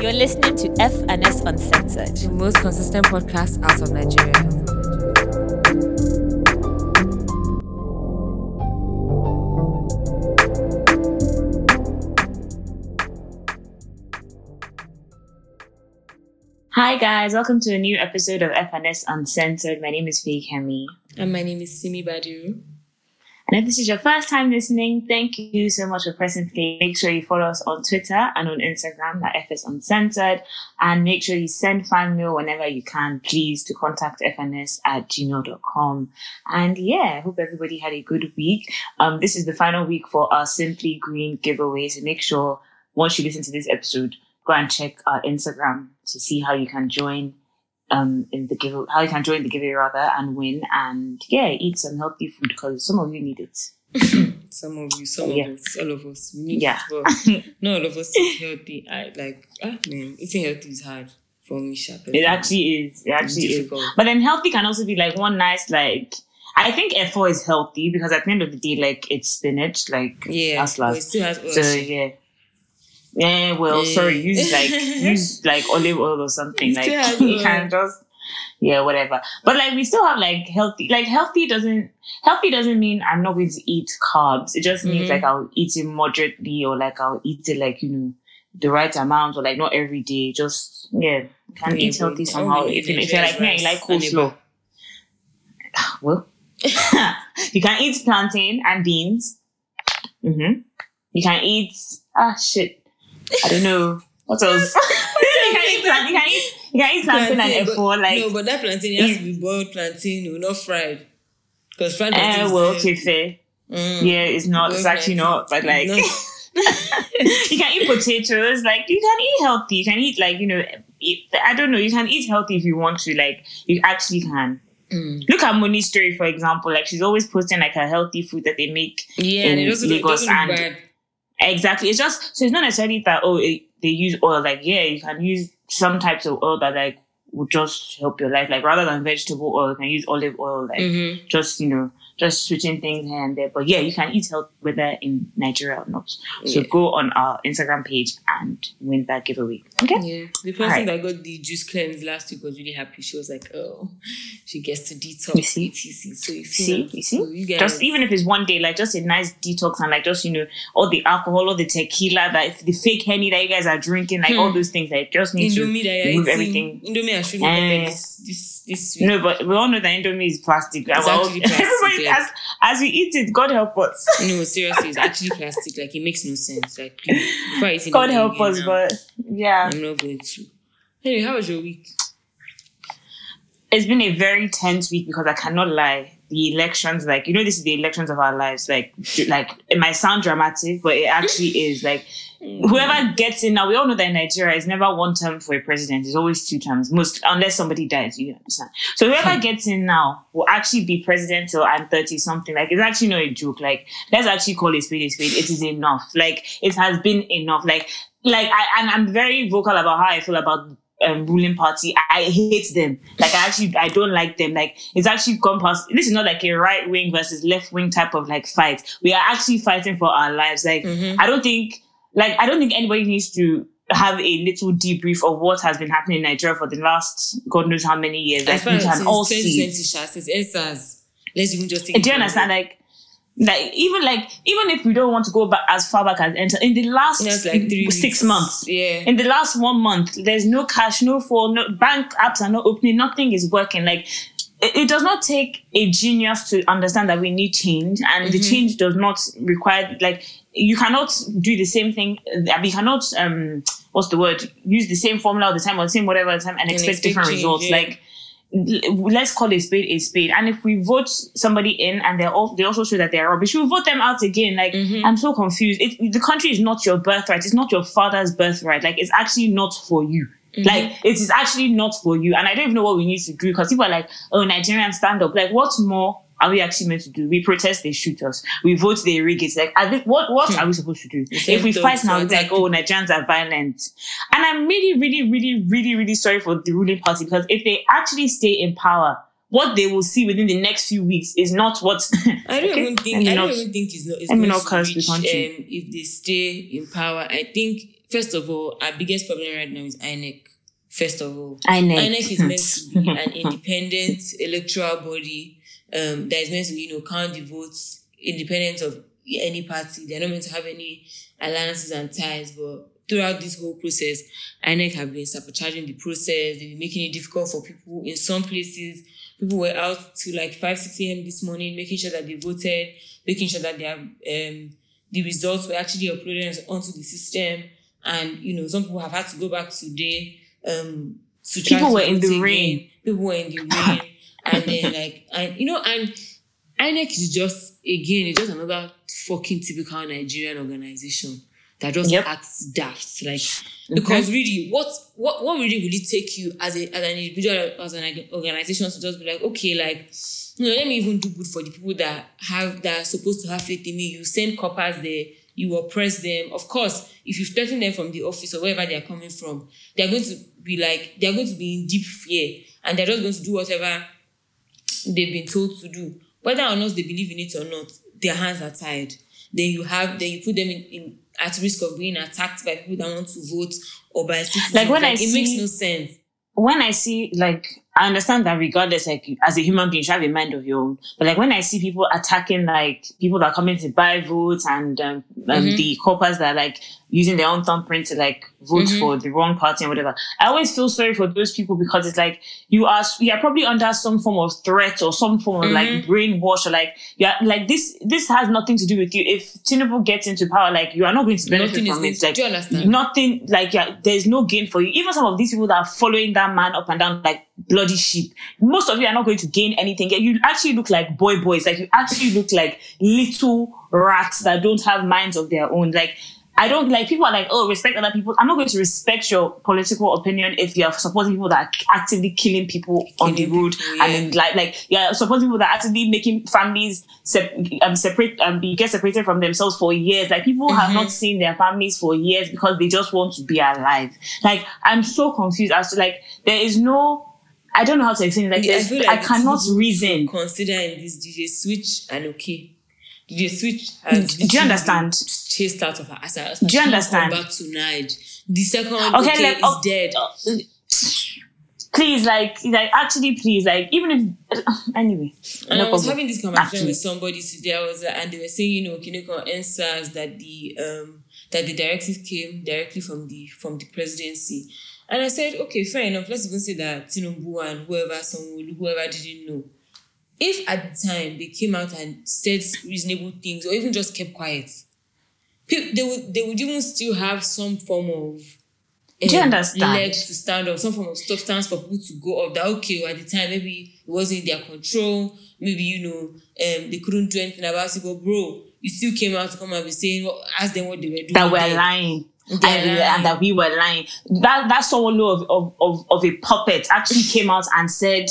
You're listening to F and S Uncensored. The most consistent podcast out of Nigeria. Hi guys, welcome to a new episode of FNS Uncensored. My name is Faye Kemi. And my name is Simi Badu. And if this is your first time listening, thank you so much for pressing play. Make sure you follow us on Twitter and on Instagram at FS Uncensored. And make sure you send fan mail whenever you can, please, to contact FNS at gmail.com. And yeah, I hope everybody had a good week. Um, this is the final week for our Simply Green giveaway. So make sure once you listen to this episode, go and check our Instagram to see how you can join um in the give how you can join the giveaway rather and win and yeah eat some healthy food because some of you need it Some of you, some Yeah. of us, all of us. We need Yeah. it, not all of us is healthy. I like ah man, eating healthy is hard for me, Sha. it actually is it actually is but then healthy can also be like one nice like I think F4 is healthy because at the end of the day like it's spinach like Yeah, last so yeah yeah well sorry use like use like olive oil or something like you can just yeah whatever. But like we still have like healthy like healthy doesn't healthy doesn't mean i'm not going to eat carbs. It just means Mhm. like i'll eat it moderately or like i'll eat it like you know the right amount or like not every day. Just yeah can Yeah, eat healthy somehow only if, if you're like me you like coleslaw. well you can eat plantain and beans. Mm-hmm. you can eat ah shit i don't know what else you can eat plant- you can eat you can eat plantain and but- f4 like no, but that plantain has to be boiled plantain, no, not fried. Because fried plantain Eh, is well, not okay, fair. Mm. Yeah, it's not. It's actually plantain. not. But like, No. you can eat potatoes. Like, you can eat healthy. You can eat like you know. Eat, I don't know. You can eat healthy if you want to. Like, you actually can. Mm. Look at Moni's story, for example. Like, she's always posting like her healthy food that they make. Yeah, and in it doesn't, it Lagos doesn't look and- bad. Exactly. It's just so it's not necessarily that oh it, they use oil. Like, yeah, you can use some types of oil that like will just help your life. Like, rather than vegetable oil, you can use olive oil. Like, Mm-hmm. just you know just switching things here and there but yeah you can eat health whether in nigeria or not so Yeah. go on our instagram page and win that giveaway okay Yeah, the person Alright. that got the juice cleanse last week was really happy. She was like, "Oh, she gets to detox." You see? etc. So you see you see so you guys, just even if it's one day like just a nice detox and like just you know all the alcohol all the tequila that the fake henny that you guys are drinking like all Hmm. those things like just need Indomie to that remove everything Indomie I shouldn't Eh. this this this week. no but we all know that indomie is plastic Well, actually plastic, everybody as, as we eat it god help us No, seriously, it's actually plastic. Like it makes no sense. Like please, god help us now, but yeah I'm not going to. Anyway, how was your week? it's been a very tense week because I cannot lie. The elections, like you know, this is the elections of our lives. Like, like it might sound dramatic, but it actually is. Like, whoever gets in now, we all know that in Nigeria is never one term for a president; it's always two terms, most unless somebody dies. You understand? So whoever gets in now will actually be president till I'm thirty something. Like, it's actually not a joke. Like, let's actually call a spade a spade. It is enough. Like, it has been enough. Like, like I and I'm very vocal about how I feel about um, ruling party. I, I hate them. Like I actually I don't like them. Like it's actually gone past. This is not like a right wing versus left wing type of like fight. We are actually fighting for our lives. Like Mhm. I don't think like I don't think anybody needs to have a little debrief of what has been happening in Nigeria for the last God knows how many years. Like As far we can all 2020, see. Since EndSARS, let's even just take. Do you understand? Like. Like even like even if we don't want to go back as far back as enter in the last That's like three six months, Yeah. in the last one month, there's no cash, no fall, no bank apps are not opening, nothing is working. Like it, does not take a genius to understand that we need change, and the Mhm. change does not require like you cannot do the same thing. uh, You cannot um what's the word? Use the same formula all the time or the same whatever all the time and, expect, expect different change, results. yeah. Like let's call a spade a spade. And if we vote somebody in and they're all they also show that they're rubbish, we'll vote them out again. Like Mhm. I'm so confused. It, the country is not your birthright. It's not your father's birthright. Like it's actually not for you. Mm-hmm. Like it is actually not for you. And I don't even know what we need to do because people are like, oh, Nigerian stand up. Like what's more are we actually meant to do? We protest, they shoot us. We vote, they rig it. Like, are they, what what Hmm. are we supposed to do? If we fight now, it's like, oh, Nigerians are violent. And I'm really, really, really, really, really sorry for the ruling party because if they actually stay in power, what they will see within the next few weeks is not what I don't even think I don't not- even think it's not it's going not to reach, country. Um, if they stay in power. I think first of all, our biggest problem right now is INEC. First of all, INEC. INEC is meant to be an independent electoral body um, that is meant to, you know, count the votes independent of any party. They're not meant to have any alliances and ties, but throughout this whole process, INEC have been sabotaging the process. They've been making it difficult for people in some places. People were out to like 5, 6 a.m. this morning, making sure that they voted, making sure that they have, um, the results were actually uploaded onto the system. And, you know, some people have had to go back today um, to try People to were in the again. rain. People were in the rain. and then, like, and, you know, and INEC is just, again, it's just another fucking typical Nigerian organization that just Yep. acts daft. Like, because really, what, what, what really will it take you as a, as an individual, as an organization to just be like, okay, like, you know, let me even do good for the people that have, that are supposed to have faith in me. You send coppers there, you oppress them. Of course, if you threaten them from the office or wherever they are coming from, they're going to be like, they're going to be in deep fear and they're just going to do whatever they've been told to do. Whether or not they believe in it or not, their hands are tied. Then you have then you put them in, in at risk of being attacked by people that want to vote or by citizens. Like when I it see- makes no sense. when I see like I understand that regardless, like as a human being, you should have a mind of your own. But like when I see people attacking like people that are coming to buy votes and um, um, Mhm. the coppers that are like using their own thumbprint to like vote Mhm. for the wrong party and whatever, I always feel sorry for those people because it's like you are you are probably under some form of threat or some form of like Mhm. brainwash or like yeah like this this has nothing to do with you. If Tinubu gets into power, like you are not going to benefit Nothing from it. Like do you understand? nothing like yeah, there's no gain for you. Even some of these people that are following that man up and down like bloody sheep, most of you are not going to gain anything. You actually look like boy boys, like you actually look like little rats that don't have minds of their own. Like I don't like people are like, oh, respect other people. I'm not going to respect your political opinion if you're supporting people that are actively killing people on the road people, and yeah. then like like yeah, supporting people that are actively making families sep- um, separate um, be get separated from themselves for years. Like people have Mm-hmm. not seen their families for years because they just want to be alive. Like I'm so confused as to like there is no. I don't know how to explain. it. Like, I there's- feel I cannot reason. Consider in this DJ switch and okay. DJ switch has Do you understand? chased out of her ass. ass- Do you understand? Back to Nige. The second one, Okay, okay, like, is oh, dead. Please, like, like actually, please, like, even if anyway. And no I was problem. having this conversation Actually. with somebody today. I was like, and they were saying, you know, Kineko answers that the um that the directive came directly from the from the presidency. And I said, okay, fair enough. Let's even say that Tinubu and whoever, someone, whoever didn't know. If at the time they came out and said reasonable things or even just kept quiet, they would they would even still have some form of Do you um, understand? leg to stand up, some form of substance for people to go up. That okay, well, at the time maybe it wasn't in their control. Maybe you know, um, they couldn't do anything about it. But bro, you still came out to come and be saying, well, ask them what they were doing. that we're then. lying. And, and that we were lying. That that someone of, of, of, of a puppet actually came out and said,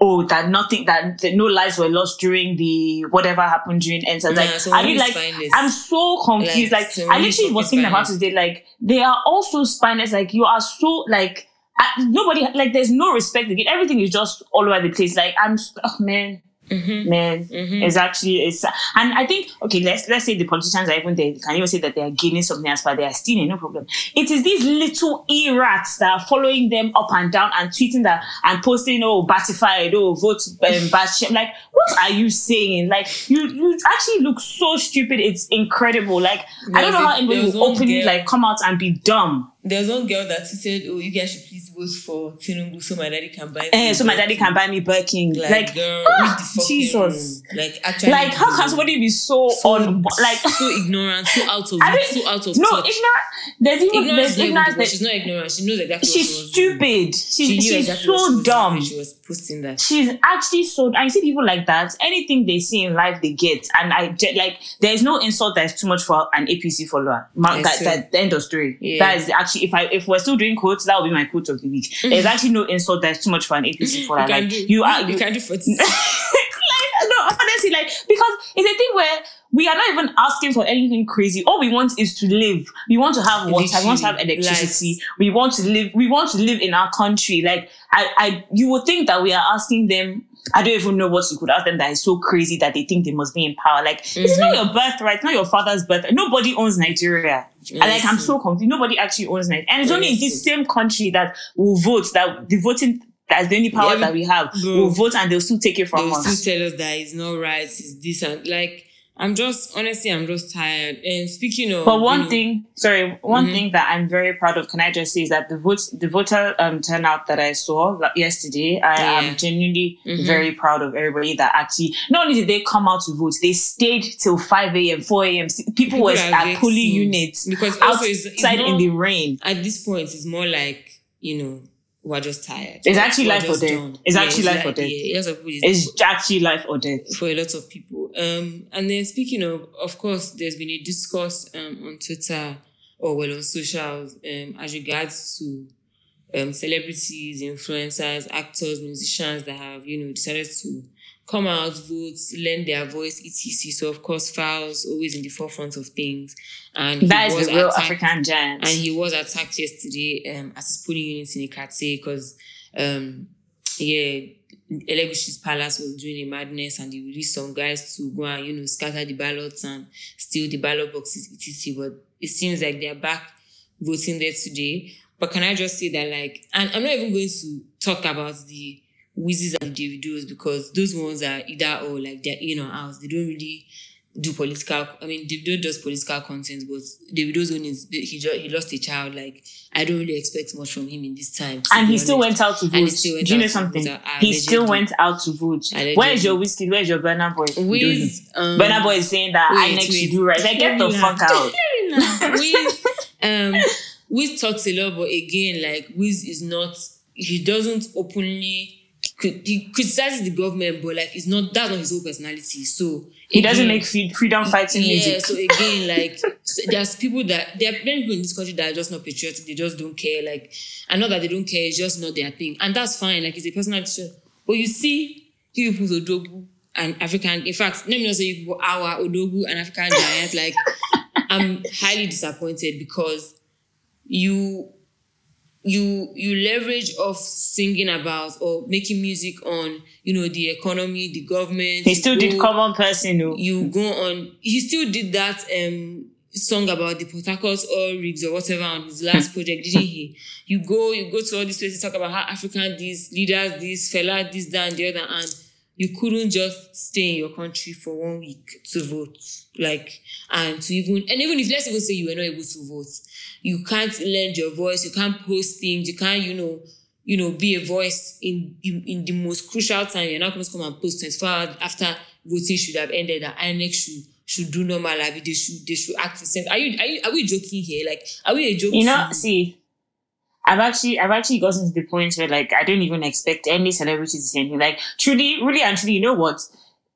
"Oh, that nothing, that, that no lives were lost during the whatever happened during EndSARS." Like, so I mean, like, I'm so confused. Like, Like, so I literally was thinking about today. Like, they are also spineless. Like, you are so like. I, nobody like there's no respect again. Everything is just all over the place. Like I'm oh, man, Mm-hmm. man, it's actually it's and I think okay, let's let's say the politicians are even there, they can even say that they are gaining something as far they are stealing, no problem. It is these little e-rats that are following them up and down and tweeting that and posting, oh, batified, oh, vote um, Bashir. Like, what are you saying? Like, you you actually look so stupid. It's incredible. Like, I don't know how anybody will openly girl- like come out and be dumb. there's one girl that said, "Oh, you guys should please for Tinubu so my daddy can buy." me a so my daddy can buy me Birkin. Like, Like, girl, ah, the Jesus. room. Like, actually, like how can somebody be so, so, on like so ignorant, so out of I it, so out of no touch. ignorant there's even Ignorance there's is not even ignorance that She's not ignorant. She knows exactly what she she's doing. stupid She she's, knew she's exactly she so doing dumb She was posting that. she's actually so I see people like that anything they see in life they get and I like there is no insult that is too much for an APC follower that, that the end of story Yeah. that is actually if I if we're still doing quotes that will be my quote of the week mm. there's actually no insult that's too much for an APC follower You can like do. you are You you, can do forty. like, no, honestly, like because it's a thing where we are not even asking for anything crazy. All we want is to live. We want to have water. We want to have electricity. We want to live. We want to live in our country. Like I, I, you would think that we are asking them I don't even know what you could ask them that is so crazy that they think they must be in power. Like, it's not mm-hmm. your birthright, it's not your father's birthright. Nobody owns Nigeria. And like, I'm so confused. Nobody actually owns Nigeria. And it's only in this same country that will vote, that the voting, that's the only power Yeah, that we have. bro. We'll vote and they'll still take it from will us. still tell us that it's not right, it's this and like I'm just honestly I'm just tired. And speaking of But one you know, thing, sorry, one Mhm. thing that I'm very proud of, can I just say, is that the vote, the voter um, turnout that I saw yesterday, I Yeah. am genuinely Mhm. very proud of everybody that actually, not only did they come out to vote, they stayed till 5 a.m., 4 a.m. People, People were at polling units because also it's, it's outside in the rain. at this point it's more like, you know, we're just tired. It's actually We're life or death. done. It's Yeah, actually life or death. Yeah, lots of people is- It's actually life or death. for a lot of people. Um, and then speaking of, of course, there's been a discourse um, on Twitter or well on socials um, as regards to um, celebrities, influencers, actors, musicians that have you know decided to come out, vote, lend their voice, etc. So of course, Falz always in the forefront of things, and he That is was the real attacked- African giant. and he was attacked yesterday um, as his polling unit in Ikate because, um, yeah, Elegushi's palace was doing a madness and they released some guys to go and, you know, scatter the ballots and steal the ballot boxes, etc. But it seems like they're back voting there today. But can I just say that, like, and I'm not even going to talk about the Wizards and Davidos because those ones are either or, like, they're in or out. They don't really do political. I mean, Davido does political content, but Davido's own is he just, he lost a child. Like I don't really expect much from him in this time. and he still went out to vote. Do you know something? uh, he still went out to vote. Where's your Wizkid? Where's your Burna Boy? Wiz, um, Boy is saying that INEC to do right. Like, get the fuck out. Wiz, um, Wiz talks a lot, but again, like Wiz is not. He doesn't openly. He criticizes the government, but like it's not. That's not his whole personality. So He doesn't make freedom fighting yeah, music. so again, like there's people that there are many people in this country that are just not patriotic. They just don't care. Like, I know that they don't care, it's just not their thing, and that's fine. Like, it's a personal decision. But you see, you people Odogwu and African. In fact, let me not say people our Odogwu and African giant. Like, I'm highly disappointed because you you you leverage off singing about or making music on you know the economy the government He still did go- common person. oh. you go on he still did that um song about the Port Harcourt oil rigs or whatever on his last project, didn't he? You go, you go to all these places, talk about how African these leaders, this fella, this, that, and the other, and you couldn't just stay in your country for one week to vote. Like, and to even, and even if let's even say you were not able to vote, you can't lend your voice, you can't post things, you can't, you know, you know, be a voice in in, in the most crucial time. You're not going to come and post 24 hours after voting should have ended. That INEC should should do normal. Like they should they should act the same. Are you are you are we joking here? Like are we a joke? You know, see, I've actually, I've actually gotten to the point where like I don't even expect any celebrity to say anything. Like truly, really and truly, you know what?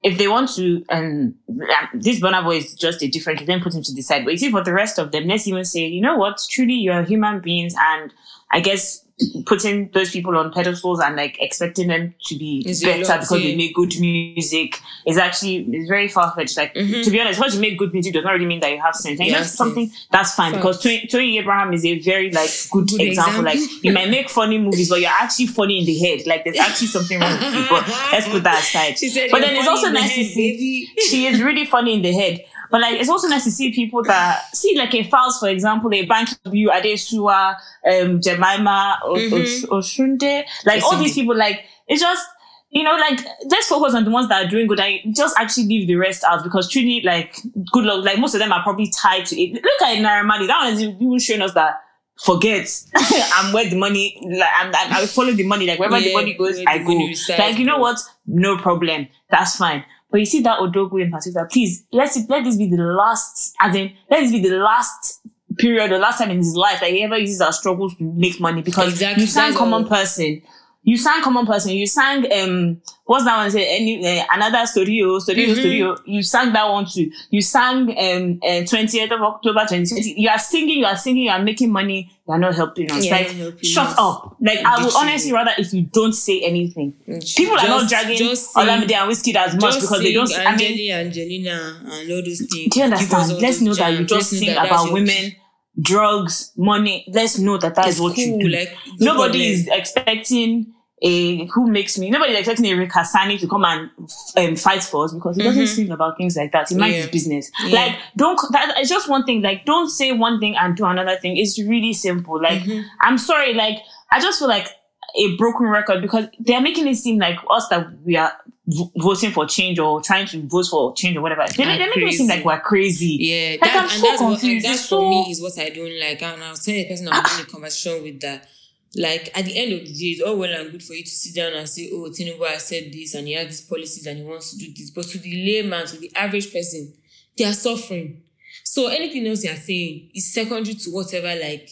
If they want to, and um, this Burna Boy is just a different. Then put him to the side. But you see, for the rest of them, let's even say, you know what? Truly, you're human beings, and I guess putting those people on pedestals and like expecting them to be It's a better because they make good music is actually is very far fetched. Like Mhm. to be honest, what you make good music does not really mean that you have sense. And you know something that's fine Facts. because Toyin, Toyin Abraham is a very like good, Good example. example. Like you might make funny movies, but you're actually funny in the head. Like there's actually something wrong with you. But let's put that aside. She said, but then it's also nice to see baby." she is really funny in the head. But like it's also nice to see people that see like a Falz, for example, a Banky W, Adesua, um, Jemima, o- Mhm. Osh- Osunde, like all these people, like it's just you know, like let's focus on the ones that are doing good I just actually leave the rest out because truly, like good luck. Like most of them are probably tied to it. Look at Naira Marley. That one is even showing us that forget I'm where the money like I'm, I'm, I follow the money like wherever the money goes I go like you know what no problem that's fine but you see that Odogwu in particular please let's let this be the last as in let this be the last period or last time in his life that he ever uses our struggles to make money. Because Exactly, you sang common person. You sang common person. You sang um what's that one say? Any uh, another studio studio Mhm. studio you sang that one too. You sang um uh, 20th of october 2020 you are singing you are singing you are making money. You are not helping us. Yeah, like helping shut us. up. Like i would honestly rather if you don't say anything. People are not dragging just Olamide and Wizkid as much just because they don't I mean Angelina, and all those things. do you understand? let's know that you just Let's sing about women drugs money. Let's know that that is It's what you do. like, no nobody is expecting a who makes me nobody expecting a Ric Hassani to come and um, fight for us because he doesn't mm-hmm. think about things like that. He minds Yeah. his business. Yeah. Like don't that it's just one thing. Like don't say one thing and do another thing. It's really simple. Like mm-hmm. I'm sorry. Like I just feel like a broken record because they are making it seem like us that we are v- voting for change or trying to vote for change or whatever. They, they're making it seem like we're crazy. Yeah, Like, that, I'm and so what confused. that's It's for so- me is what I don't like. And I was telling the person I was ah! having a conversation with that. Like at the end of the day, it's all well and good for you to sit down and say, "Oh, Tinubu has said this and he has these policies and he wants to do this," but to the layman, to the average person, they are suffering. So anything else you are saying is secondary to whatever like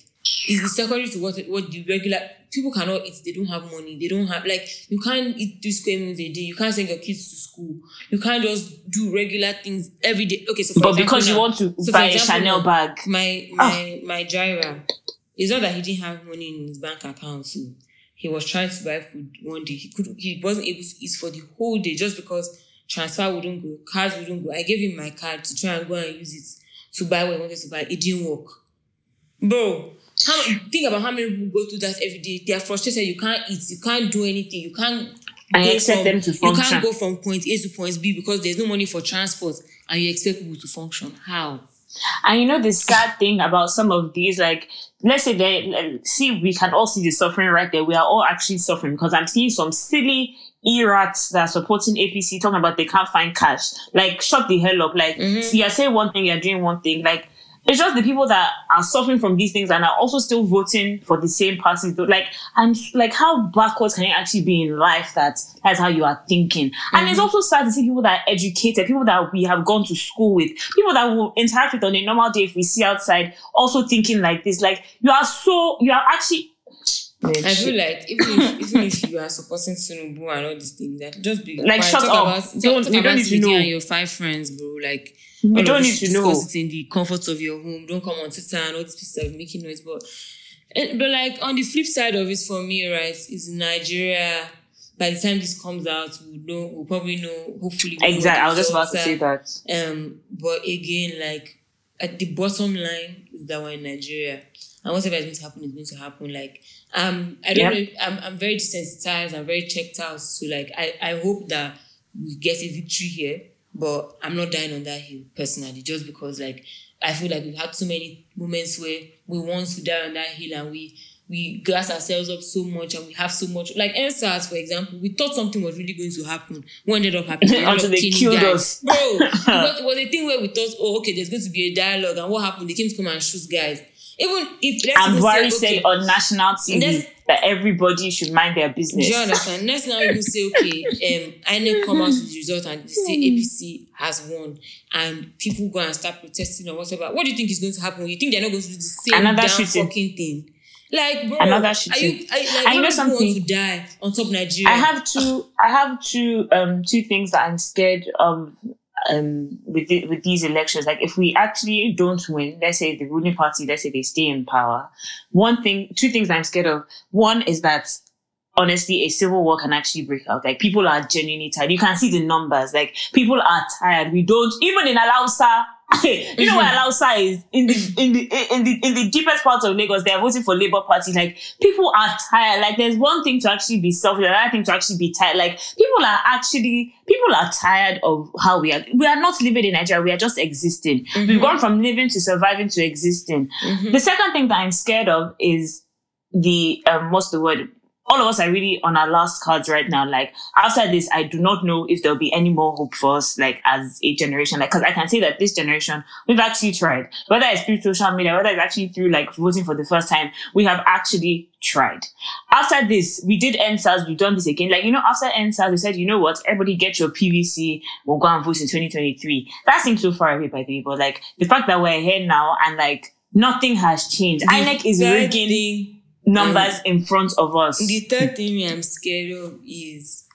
is secondary to what what the regular people cannot eat. They don't have money. They don't have like you can't eat two square meals a day. You can't send your kids to school. You can't just do regular things every day. Okay, so for But example because you now- want to so buy a Chanel now, bag. My ah. my my driver. It's not that he didn't have money in his bank account, so he was trying to buy food one day. He could he wasn't able to eat for the whole day just because transfer wouldn't go, cards wouldn't go. I gave him my card to try and go and use it to buy what he wanted to buy. It didn't work. Bro, how, think about how many people go through that every day. They are frustrated. You can't eat. You can't do anything. You can't. And you expect from- them to function. You can't go from point A to point B because there's no money for transport, and you expect people to function. How? And you know the sad thing about some of these, like let's say they uh, see we can all see the suffering right there. We are all actually suffering because I'm seeing some silly erats that are supporting APC talking about they can't find cash. Like shut the hell up. Like mm-hmm. you're saying one thing, you're doing one thing. Like it's just the people that are suffering from these things and are also still voting for the same parties. Like and like how backwards can you actually be in life that that's how you are thinking? And it's mm-hmm. also sad to see people that are educated, people that we have gone to school with, people that will interact with on a normal day if we see outside, also thinking like this. Like you are so you are actually I feel like even if, even if you are supporting Tinubu and all these things, that just be Like, quiet. shut talk up. About, Don't- talk you don't about need to know. and your five friends, bro. Like You don't need to know. discuss it in the comfort of your home. Don't come on Twitter and all these of making noise. But and, but like on the flip side of it, for me, right, is Nigeria. By the time this comes out, we'll know. We'll probably know. Hopefully, we'll exactly. what I was just about to say that. Um, but again, like at the bottom line is that we're in Nigeria, and whatever is going to happen is going to happen. Like, um, I don't Yep. know. If, I'm I'm very desensitized. I'm very checked out. So like, I I hope that we get a victory here, but I'm not dying on that hill personally, just because like I feel like we've had so many moments where we want to die on that hill and we. We gas ourselves up so much and we have so much. Like EndSARS, for example, we thought something was really going to happen. What ended up happening? Until they killed guys. us. Bro, it was, it was a thing where we thought, oh, okay, there's going to be a dialogue, and what happened? They came to come and shoot guys. Even if let's And even Buhari say, okay, said on national TV that everybody should mind their business. do you understand? Next now you say, okay, um, INEC come out with the result and they say APC has won, and people go and start protesting or whatever. What do you think is going to happen? You think they're not going to do the same Another damn shooting. fucking thing? Like, bro, Another are shooting. you? Are, like, what know something? want to die on top Nigeria? I have two. I have two. Um, two things that I'm scared of. Um, with the, with these elections, like if we actually don't win, let's say the ruling party, let's say they stay in power. One thing, two things I'm scared of. One is that honestly, a civil war can actually break out. Like people are genuinely tired. You can see the numbers. Like people are tired. We don't even in Alausa. you know where Alausa is in the in the in the in the deepest parts of Lagos. They are voting for Labour Party. Like people are tired. Like there's one thing to actually be selfish, another thing to actually be tired. Like people are actually people are tired of how we are. We are not living in Nigeria. We are just existing. We've gone from living to surviving to existing. The second thing that I'm scared of is the um what's the word all of us are really on our last cards right now. Like after this i do not know if there'll be any more hope for us like as a generation. Like because i can say that this generation we've actually tried. Whether it's through social media whether it's actually through like voting for the first time we have actually tried. After this we did EndSARS, we've done this again. Like you know after EndSARS, we said you know what? Everybody get your pvc we'll go and vote in 2023 that seems so far away by the way but like the fact that we're here now and like nothing has changed inec is rigging numbers um, in front of us. The third thing I'm scared of is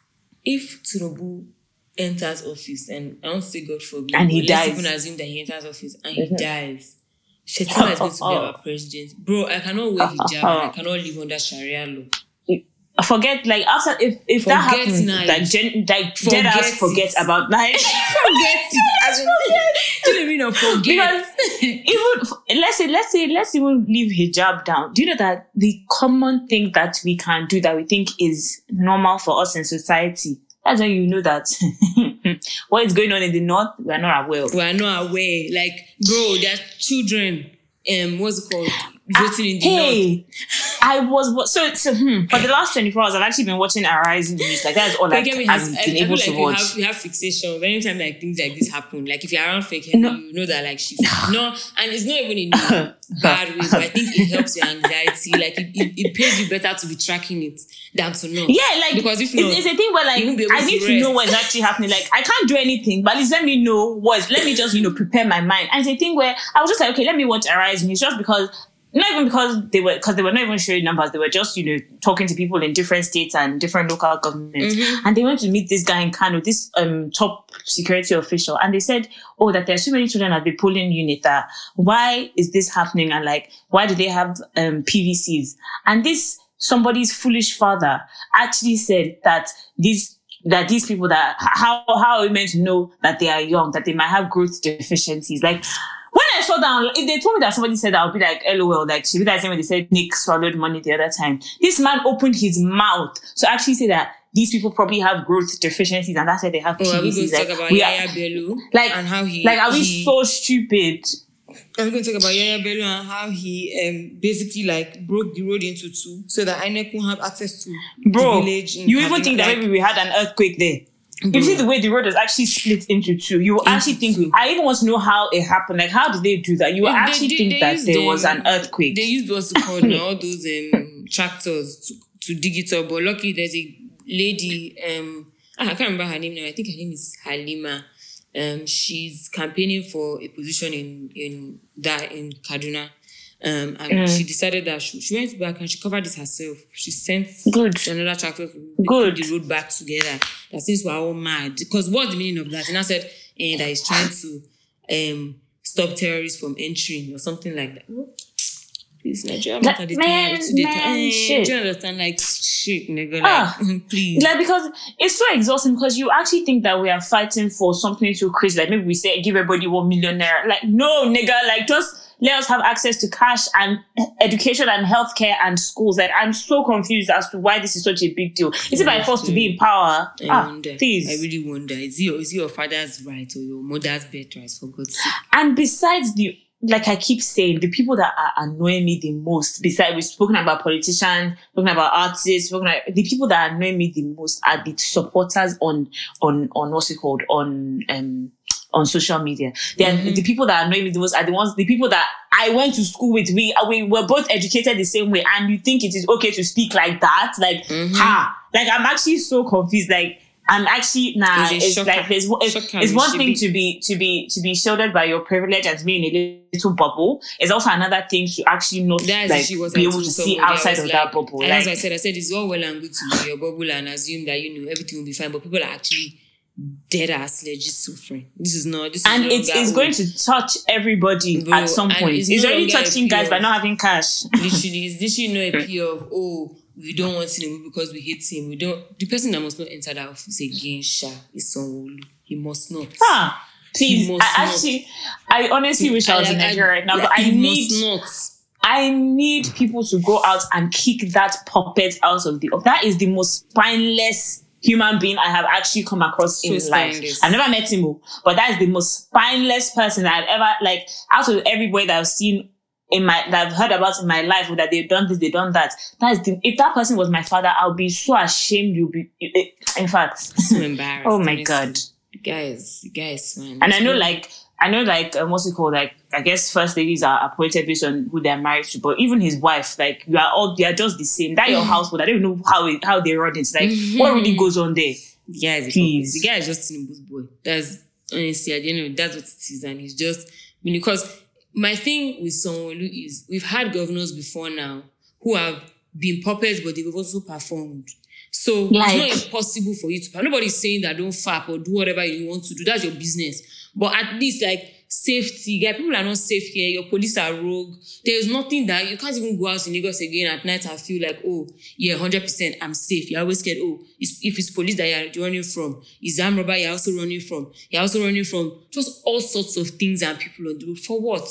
if Tinubu enters office and I don't say God forbid, And he dies. Even assume that he enters office and he dies. Shettima is going to be our president. Bro, I cannot wear hijab I cannot live under Sharia law. Forget like after if if that Forget happens Nige. like gen, like Forget dead ass forget it. about Nige. forget it. As in, do you know mean? Of forget. because even let's say let's say let's even leave hijab down do you know that the common thing that we can do that we think is normal for us in society that's when you know that what is going on in the north we are not aware we are not aware. Like, bro, there are children. Um, what's it called? Voting in the north. I was so so hmm, for the last 24 hours i've actually been watching arise news like that's all Like, i've has, I, been able like to you watch have, you have fixation. Anytime like things like this happen, like if you're around fake Henry, No. you know that like she no, and it's not even in bad way, but I think it helps your anxiety. Like it, it, it pays you better to be tracking it than to know. yeah, like Because if it's, not, it's a thing where like you won't be able I to need to know what's actually happening. Like I can't do anything, but at least let me know what's. Let me just you know prepare my mind. And it's a thing where I was just like, okay, let me watch Arise News just because. Not even because they were because they were not even showing numbers. They were just you know talking to people in different states and different local governments. Mm-hmm. And they went to meet this guy in Kano, this um top security official, and they said, "Oh, that there are so many children at the polling unit. That why is this happening? And like, why do they have um PVCs?" And this somebody's foolish father actually said that these that these people that how how are we meant to know that they are young that they might have growth deficiencies like saw that, if they told me that somebody said that, I'll be like, LOL, like, she same when they said Nick swallowed money the other time. This man opened his mouth to actually say that these people probably have growth deficiencies and that's why they have Oh, are we going PVCs. to talk Like, about we are- Yaya Bello like, and how he like, are we he- so stupid? Are we going to talk about Yaya Bello and how he um basically like broke the road into two so that INEC won't have access to Bro, the village? you even think that Like, maybe we had an earthquake there. You see the way the road was actually split into two. You will actually think. two. I even want to know how it happened. Like, how did they do that? You will They- actually they- think they that there was an earthquake. They used what's called all those um, tractors to, to dig it up. But lucky there's a lady, um, ah, I can't remember her name now. I think her name is Halima. Um, she's campaigning for a position in in that in Kaduna. Um, and Mm. she decided that she, she went back and she covered it herself. She sent Good. another tractor to Good. the road back together. That since we're all mad, because what's the meaning of that? And I said eh, that he's trying to um stop terrorists from entering or something like that. Please, Nigeria, Like, not at the man, man, eh, shit. Do you understand? Like shit, nigga. Like, Ah. please. like because it's so exhausting because you actually think that we are fighting for something so crazy. Like maybe we say give everybody one million naira. Like no, nigga. Like just let us have access to cash and education and healthcare and schools. Like I'm so confused as to why this is such a big deal. Is it by force to be in power? I ah, wonder. please. I really wonder. Is it, your, is it your father's right or your mother's birthright? For God's sake. And besides the like I keep saying, the people that are annoying me the most, besides we've spoken about politicians, spoken about artists, spoken about, the people that annoy me the most are the supporters on on on what's it called on um on social media. They are mm-hmm. the people that annoy me the most are the ones the people that I went to school with. We uh, we were both educated the same way, and you think it is okay to speak like that? Like mm-hmm. ha, like I'm actually so confused. Like. I'm actually nah. It's It's, like there's it's, it's one thing be. to be to be to be shielded by your privilege and being a little bubble. It's also another thing to actually not That's like actually what be able to see outside of like- that bubble. And Like, as I said, I said it's all well and good to be your bubble and assume that you know everything will be fine, but people are actually dead ass legit suffering. This is not. This is and no it's it's oh, going to touch everybody Bro, at some point. it's It's, no already touching guys by not having cash. literally it's know no appeal of oh we don't want him because we hate him. We don't. The person that must not enter that office again, Sha, is someone He must not. Ah, please. He must I not. actually, I honestly wish I was in like, Nigeria right now, like, but I need, must not. I need people to go out and kick that puppet out of the. That is the most spineless human being I have actually come across So in life. spineless. I've never met him, oh, but that is the most spineless person I've ever like. Out of everybody that I've seen in my that I've heard about in my life, or that they've done this, they've done that. That is the. If that person was my father, I'll be so ashamed. You'll be. Eh, in fact, So embarrassed. oh my god. guys, guys, man. And I know, like, I know, like, um, what's it called? Like, I guess first ladies are appointed based on who they're married to, but even his wife, like, you are all, they are just the same. That your household, I don't know how it, how they run it. Like, what really goes on there? the guy is a Please. The guy is just Tinubu's boy. That's honestly, I end of that's what it is, and he's just because my thing with Sanwo-Olu is we've had governors before now who have been puppets, but they've also performed. So Like- it's not impossible for you to. Nobody's saying that don't fap or do whatever you want to do. That's your business. But at least, like safety. Guy, people are not safe here. Your police are rogue. There's nothing that you can't even go out in Lagos again at night and feel like, oh, yeah, hundred percent, I'm safe. You're always scared. Oh, it's, if it's police that you're running from, is armed robber you're also running from. You're also running from just all sorts of things and people on the road. For what?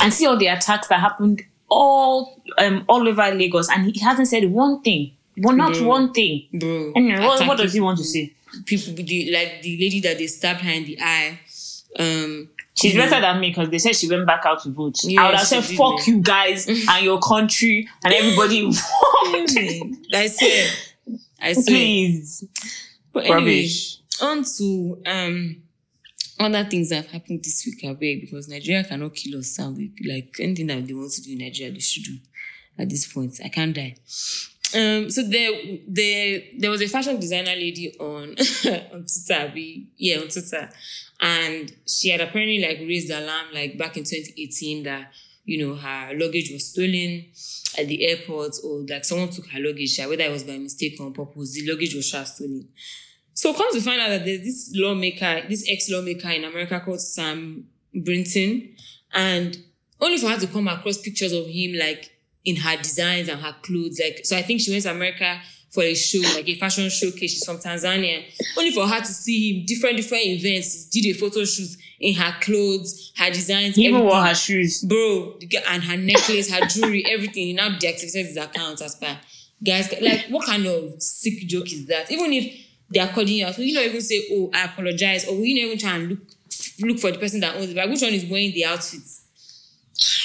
and see all the attacks that happened all um all over Lagos, and he hasn't said one thing. Well, not Bro. one thing. Bro. What, what does he want to say? People, the, like the lady that they stabbed her in the eye. Um, She's you know, better than me because they said she went back out to vote. Yeah, I would have said, fuck you guys and your country and everybody involved. I swear. I swear. Please. But anyway, Rubbish. on to um other things that have happened this week, I beg, because Nigeria cannot kill us. Like anything that they want to do in Nigeria, they should do at this point. I can't die. Um, so there, there, there was a fashion designer lady on on Twitter, abi- yeah, on Twitter, and she had apparently like raised the alarm like back in 2018 that you know her luggage was stolen at the airport or like someone took her luggage, whether it was by mistake or on purpose, the luggage was stolen. So come to find out that there's this lawmaker, this ex-lawmaker in America called Sam Brinton, and only for her to come across pictures of him like in her designs and her clothes. Like, so I think she went to America for a show, like a fashion showcase. She's from Tanzania. Only for her to see him different different events. Did a photo shoot in her clothes, her designs. He even wore her shoes. bro, and her necklace, her jewelry, everything. He now deactivated his account as per guys. Like, what kind of sick joke is that? Even if they are calling you out, will you not even say, "Oh, I apologize," or will you not even try and look look for the person that owns it? Like, which one is wearing the outfits?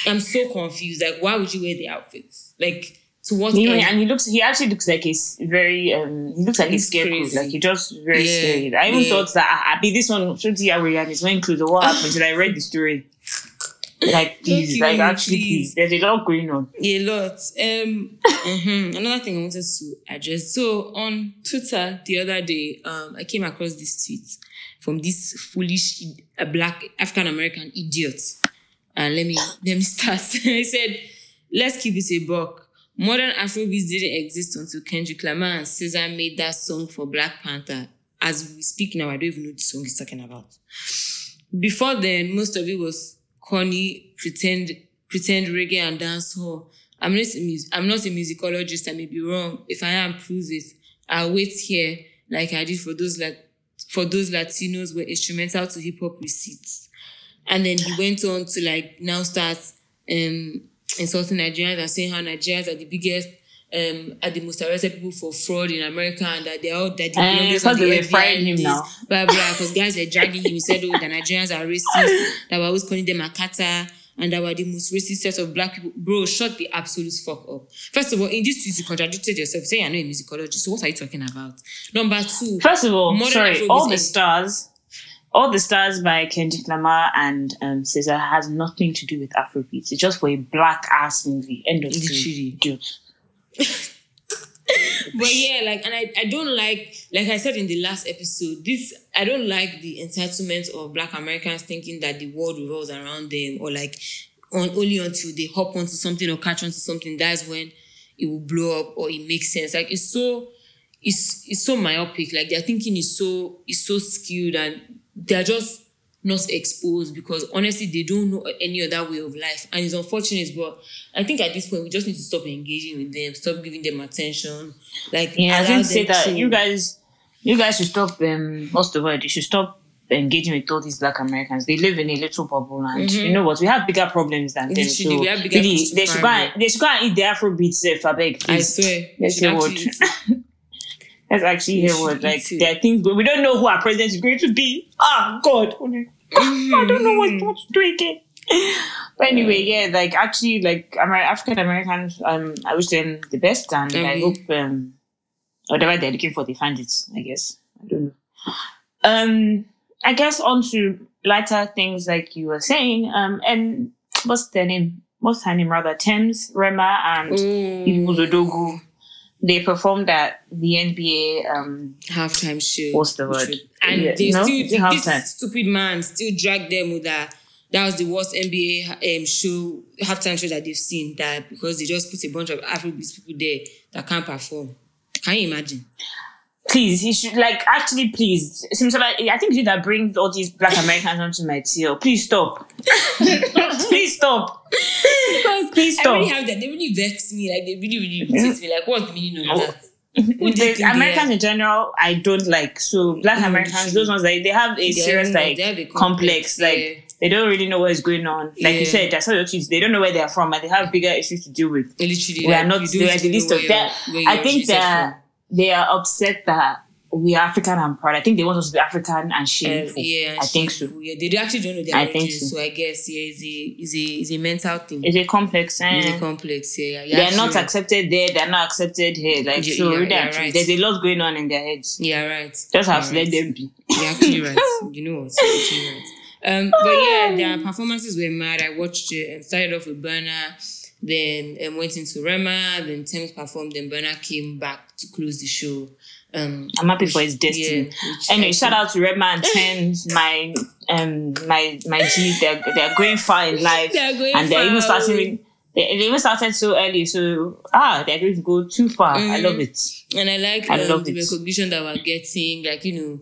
I'm so confused. Like, why would you wear the outfits? Like, to what end? and he looks. He actually looks like he's very. Um, he looks like He's scarecrow. crazy. Like he just very Yeah, scary. I even yeah. thought that I, I be this one. Should see how and he's wearing clothes. What happened? Till I read the story. Like please, like actually, please. There's a lot going on. A lot. Um, mhm. Another thing I wanted to address. So on Twitter the other day, um, I came across this tweet from this foolish uh, black African American idiot. And let me let me start. I said, "Let's keep it a buck. Modern Afrobeats didn't exist until Kendrick Lamar and SZA made that song for Black Panther. As we speak now, I don't even know the song he's talking about. Before then, most of it was corny, pretend, pretend reggae and dancehall. I'm not I'm not a musicologist. I may be wrong. If I am, prove it. I'll wait here, like I did for those like for those Latinos were instrumental to hip hop receipts. And then he went on to like now start um insulting Nigerians and saying how Nigerians are the biggest um are the most arrested people for fraud in America and that they're all that the belongings because they were frying him this, now. blah blah because guys were dragging him. He said, Oh, the Nigerians are racist, that we're always calling them Akata, and that we're the most racist set of black people. Bro, shut the absolute fuck up. First of all, in this tweet, you contradicted yourself, saying you're not a musicologist. So what are you talking about? Number two, First of all, sorry, all the stars, all the stars by Kendrick Lamar and um, has nothing to do with Afrobeats. It's just for a black ass movie. End of Literally. But yeah, like, and I, I don't like, like I said in the last episode, this, I don't like the entitlement of Black Americans thinking that the world revolves around them or like on only until they hop onto something or catch onto something, that's when it will blow up or it makes sense. Like, it's so, it's, it's so myopic. Like, their thinking is so, is so skewed and they're just not exposed because honestly they don't know any other way of life and it's unfortunate but i think at this point we just need to stop engaging with them stop giving them attention like Yeah, I didn't say that. You guys, you guys should stop. Um, what's the word? You should stop engaging with all these black Americans. They live in a little bubble, and you know what? We have bigger problems than them. Mm-hmm. Literally, So we have bigger really, they should go. And, they should go and eat the Afrobeat safe. I beg. i swear Let's we should what. actually- Let's actually We hear what. Like there are things, but we don't know who our president is going to be. Ah, God. I don't know what, what to do again. But anyway, yeah, like actually, like Amer- African Americans, um, I wish them the best, and I Mhm. hope um, whatever they're looking for, they find it. I guess I don't know. Um, I guess on to lighter things like you were saying. Um, and what's their name? What's her name rather? Tems, Rema, and Ooh, Ibuzodogu. They performed at the NBA. Um, halftime show What's the word? and Yeah, they no, still halftime. this stupid man still dragged them with that that was the worst NBA um, show halftime show that they've seen that because they just put a bunch of Afrobeats people there that can't perform. Can you imagine? Please, he should like actually please. Simsola, I think you that brings all these black Americans onto my tail. Please stop. please stop. Because Please I stop. really have that. They really vex me. Like they really, really irritate me. Like what's the meaning of that? Do you The think they Americans in general, I don't like. So black Mm, Americans, those ones like they have a They serious have- like a complex, complex, like they don't really know what is going on. Like you said, that's how your tweets. They don't know where they're from, and they have bigger issues to deal with. Literally, we like, are not. They are the least of that. I think that they are upset that we are African and proud. I think they want us to be African and from. shameful. Yeah, I think so. Yeah, they actually don't know their I think origins, so. so. I guess yeah, it's a it's a it's a mental thing. It's a complex. It's eh? a complex. Yeah, yeah. They're not accepted there. They're not accepted here. Like Yeah, so, yeah, right. there's a lot going on in their heads. Yeah, right. Just have to right. let them be. You're actually right. You know what? You're actually right. Um, but yeah, their performances were mad. I watched it and started off with Burna, then um, went into Rema, then Tems performed, then Burna came back to close the show. Um, I'm happy for his destiny. yeah, Anyway, shout out to Redman Tems, my um my my G's. They're they're going far in life, They're going and they're even starting. With, they, they even started so early, so ah, they're going to go too far. I love it. And I like I um, love the it. recognition that we're getting. Like, you know,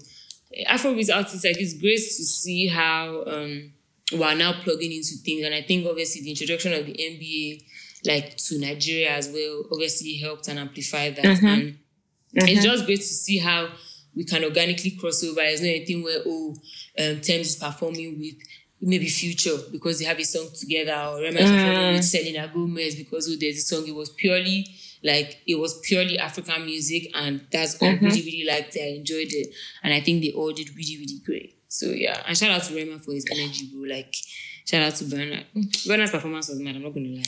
Afrobeat artists, like, it's great to see how um, we're now plugging into things. And I think, obviously, the introduction of the NBA, like, to Nigeria as well, obviously helped and amplified that. Mm-hmm. And it's just great to see how we can organically cross over. There's not anything where, oh, um, Tems is performing with maybe Future because they have a song together, or Rema is performing with Selena Gomez because oh, there's a song. It was purely like it was purely African music, and that's I really really liked it. I enjoyed it, and I think they all did really really great. So yeah, and shout out to Rema for his energy, bro. Like shout out to Burna. Burna's performance was mad. I'm not gonna lie.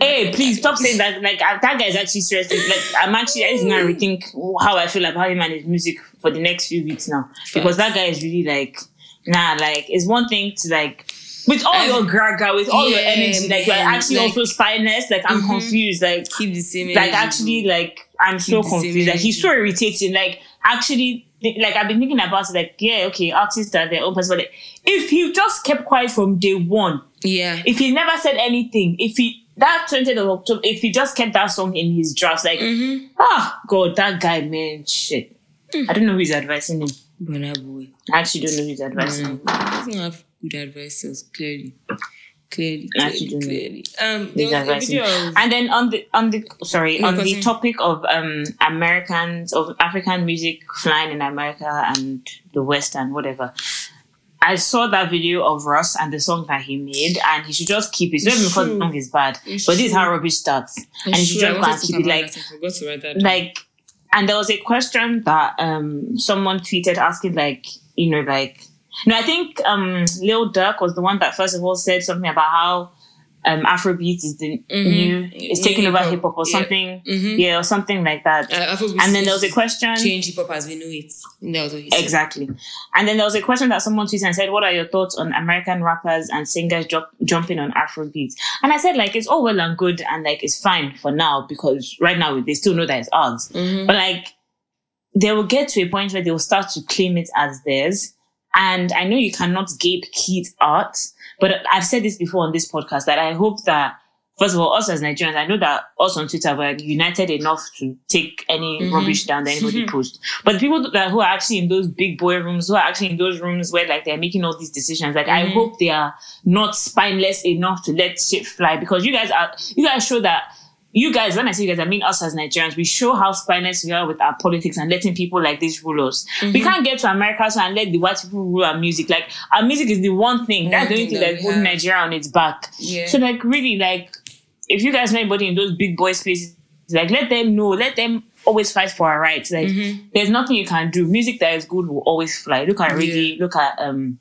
Hey, please stop saying that. Like uh, that guy is actually serious. Like I'm actually I just gonna rethink how I feel about him and his music for the next few weeks now, because that guy is really like nah. Like it's one thing to like. With all I've- your graga, with all your energy, like you're actually like- also spineless. Like I'm confused. Like Keep the same. like energy, actually like i'm so confused like he's so irritating like actually like i've been thinking about it like yeah okay artists are their own person but like, if he just kept quiet from day one yeah. if he never said anything if he that 20th of october if he just kept that song in his drafts like Mm-hmm. ah god that guy man shit i don't know who's advising him boy. i actually don't know who's advising him Mm. Doesn't have good advisors, clearly. Clearly, clearly, clearly. Um, Who's there was a advising video him. of, and then on the on the sorry No, on the topic of um americans of african music flying in america and the west and whatever I saw that video of Ross and the song that he made, and he should just keep it. It's not even because the song is bad, It's but this is how rubbish starts. and he should I just go wanted and to keep it like, that, I forgot to write that. down. like. And there was a question that um someone tweeted asking, like, you know, like, no, I think um Lil Durk was the one that first of all said something about how um Afrobeat is the new, is New taking over hip hop or Yeah. something, Mhm. yeah, or something like that. Uh, and then there was a question. Change hip hop as we know it. That was what he said. Exactly. And then there was a question that someone tweeted and said, What are your thoughts on American rappers and singers jump, jumping on Afrobeat?" And I said, like, it's all well and good and like it's fine for now because right now they still know that it's ours. Mhm. But like they will get to a point where they will start to claim it as theirs. And I know you cannot gatekeep art, but I've said this before on this podcast that I hope that First of all, us as Nigerians, I know that us on Twitter we're united enough to take any mm-hmm. rubbish down that anybody posts. But the people that who are actually in those big boy rooms, who are actually in those rooms where like they're making all these decisions, like I mm-hmm. hope they are not spineless enough to let shit fly because you guys are you guys show that you guys, when I say you guys, I mean us as Nigerians, we show how spineless we are with our politics and letting people like this rule us. We can't get to America so and let the white people rule our music. Like our music is the one thing. That's the only thing that we. Nigeria on its back. Yeah. So like really like if you guys know anybody in those big boy spaces, like let them know, let them always fight for our rights. Like Mm-hmm. there's nothing you can do. Music that is good will always fly. Look at Reggae, look at um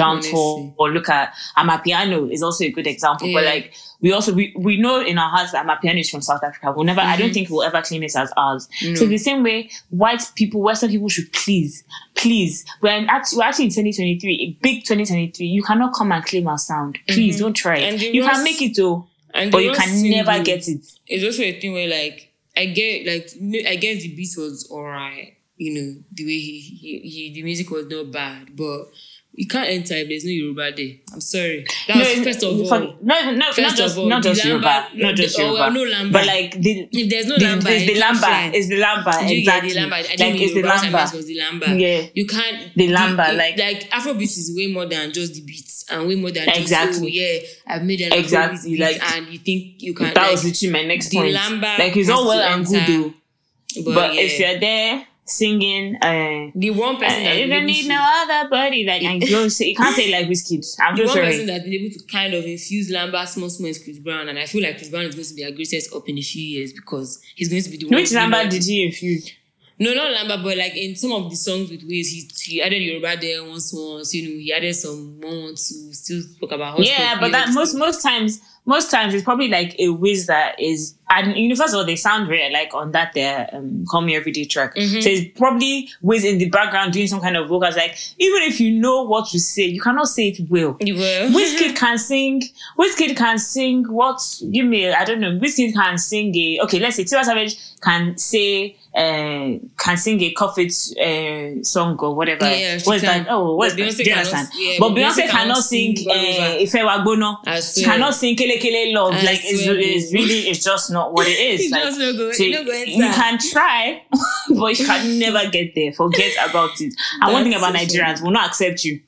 Honestly. or look at Amapiano is also a good example. But like we also we, we know in our hearts that Amapiano is from South Africa. We'll never I Mm-hmm. don't think we'll ever claim it as ours. So the same way white people, Western people should please, please. We're in we're actually in 2023, a big 2023. You cannot come and claim our sound. Please don't try it. And You can make it though, And but you can never get it. It's also a thing where like I get like I guess the beat was alright, you know, the way he, he, he the music was not bad, but you can't enter if there's no Yoruba there. I'm sorry. That's No, it's- first of all. for- not even not, First not just of all, not the just Yoruba, lamba- not just Yoruba, well, no lamba. but like the if there's no the, lamba, it's the lamba, it's the lamba, exactly. the lamba? I didn't like mean it's the Yoruba, lamba. was the lamba. Yeah. You can't The lamba, it- like- like Afrobeat is way more than just the beats and way more than Exactly. just oh, yeah, I've made an Exactly, Afrobeat beat like- and you think you can That like, was literally my next the point. lamba like it's all well and good, though, but if you're there singing, uh, the one person that you don't need no other body. that you don't say, you can't say like Whiskey. I'm the just one person that's been able to kind of infuse Lamba small small is Chris Brown, and I feel like Chris Brown is going to be our greatest up in a few years because he's going to be the one. Which to like- did he infuse? No, not Lamba, but like in some of the songs with Wiz, he, he added Yoruba there once once. You know, he added some one one two. Still spoke about Yeah, but that most most times most times it's probably like a whiz that is and you know first of all they sound very like on that their um call me everyday track. Mm-hmm. So it's probably whiz in the background doing some kind of vocals. Like even if you know what to say, you cannot say it well. You were. Wizkid can sing. Wizkid can sing. What? Give me. I don't know. Wizkid can sing a. Okay, let's say Tiwa Savage can say. Uh, can sing a Coffee uh, song or whatever. Yeah, what's that? Oh, what's But that? Beyonce cannot- yeah, but Beyonce, Beyonce cannot sing uh, Bolivar. Ife Wagbono. I She cannot sing Kele Kele Love. I like it's, it's really it's just not what it is. Like, just no go- so no you can try, but you can never get there. Forget about it. And one thing about so Nigerians, will not accept you.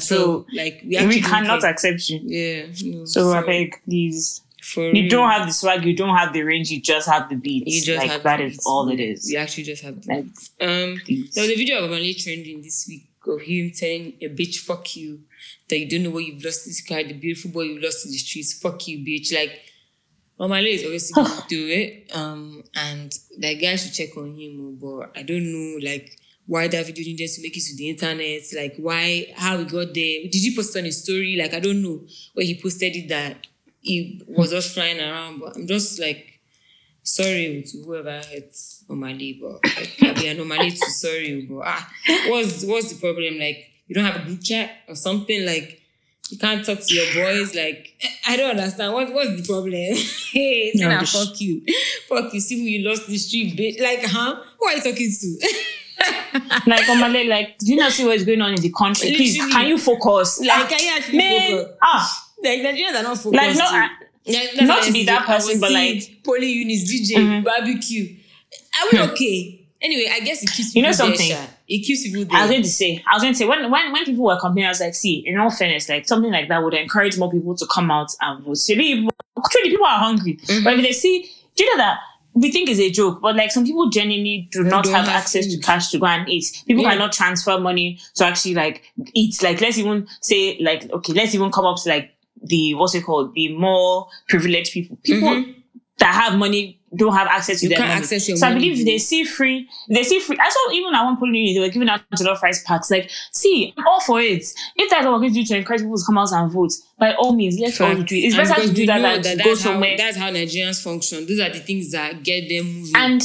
So like we, we cannot care. accept you. Yeah. No, So I beg, please. For You real. don't have the swag, you don't have the range, you just have the beats. You just like have that is all it is. You actually just have the Like, Um, Please. there was a video of Omah Lay trending this week of him telling a bitch, fuck you, that you don't know what you've lost this guy, the beautiful boy you lost in the streets, fuck you, bitch. Like, Omah Lay is obviously going to do it. Um, and like, guys should check on him, oh, but I don't know, like, why that video needed to make it to the internet, like, why, how he got there. Did he post on his story? Like, I don't know where he posted it that he was just flying around, but I'm just like, sorry to whoever hurt Omah Lay, but I'll be an Omah Lay too sorry, but ah, what's what's the problem? Like, you don't have a group chat or something? Like, you can't talk to your boys? Like, I don't understand. What what's the problem? hey, No, nah, just- fuck you, fuck you. See who you lost the street, bitch. Like, huh? Who are you talking to? like Omah Lay, like, do you not see what's going on in the country? Please, Literally. can you focus? like, Ah, can you actually man, focus? ah, Like, Nigerians are not focused. like no. I, Not to be that person, but, like- Mm-hmm. poly unis, DJ, barbecue. Are we okay? Anyway, I guess it keeps You know something? there. It keeps people there. I was going to say, I was going to say, when, when, when people were complaining, I was like, see, in all fairness, like something like that would encourage more people to come out and vote. Really, truly, people are hungry. Mm-hmm. But if they see, do you know that we think is a joke, but like some people genuinely do not have have access to cash to go and eat. People Yeah. cannot transfer money to actually like eat. Like, let's even say, like, okay, let's even come up to like the, what's it called? The more privileged people. People that have money don't have access to. You their can't money. access your so I believe they see free, they see free. I saw even at one point they were giving out jollof rice packs. Like, see, I'm all for it. If that's what we're going to do to encourage people to come out and vote, by all means, let's all do it. It's And better to do that than to go that's how, somewhere. That's how Nigerians function. Those are the things that get them moving. and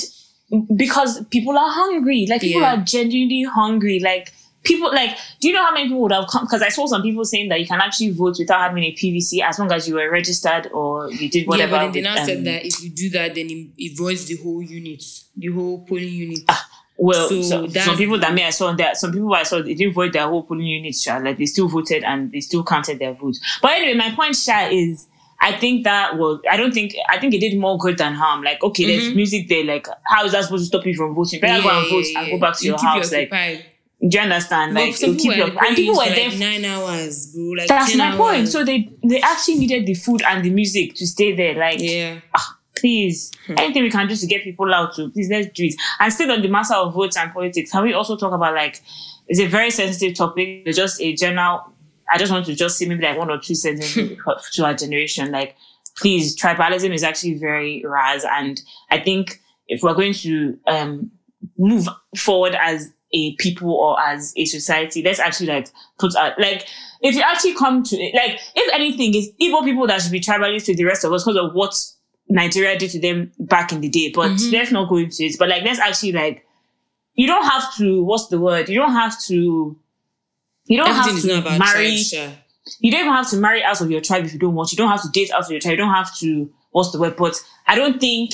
because people are hungry, like people Yeah. are genuinely hungry. Like people, like, do you know how many people would have come? Because I saw some people saying that you can actually vote without having a PVC as long as you were registered or you did whatever. yeah, but then they with, now said um, that if you do that, then it, it voids the whole unit, the whole polling unit. Well, So so some people that me I saw that some people I saw they didn't vote their whole polling unit, sha, like they still voted and they still counted their votes. But anyway, my point, Sha, is I think that was I don't think I think it did more good than harm. Like, okay, there's music there, like how is that supposed to stop you from voting? Better go and vote and go back to You your house. Like. Do you understand? Like, some keep you were up. And people were for there. like nine hours, bro. Like that's 10 my hours. point. So they they actually needed the food and the music to stay there. Like, yeah, please, Hmm. anything we can do to get people out to, please let's do it. And still on the matter of votes and politics, can we also talk about like it's a very sensitive topic. It's just a general. I just want to just say maybe like one or two sentences to our generation. Like, please, tribalism is actually very ras, and I think if we're going to um move forward as a people or as a society, let's actually like put out like if you actually come to it, like if anything, is evil people that should be tribalist to the rest of us because of what Nigeria did to them back in the day. But mm-hmm. let's not go into it. But like let's actually like you don't have to what's the word? You don't have to you don't everything have to marry you don't even have to marry out of your tribe if you don't want. You don't have to date out of your tribe. You don't have to what's the word? But I don't think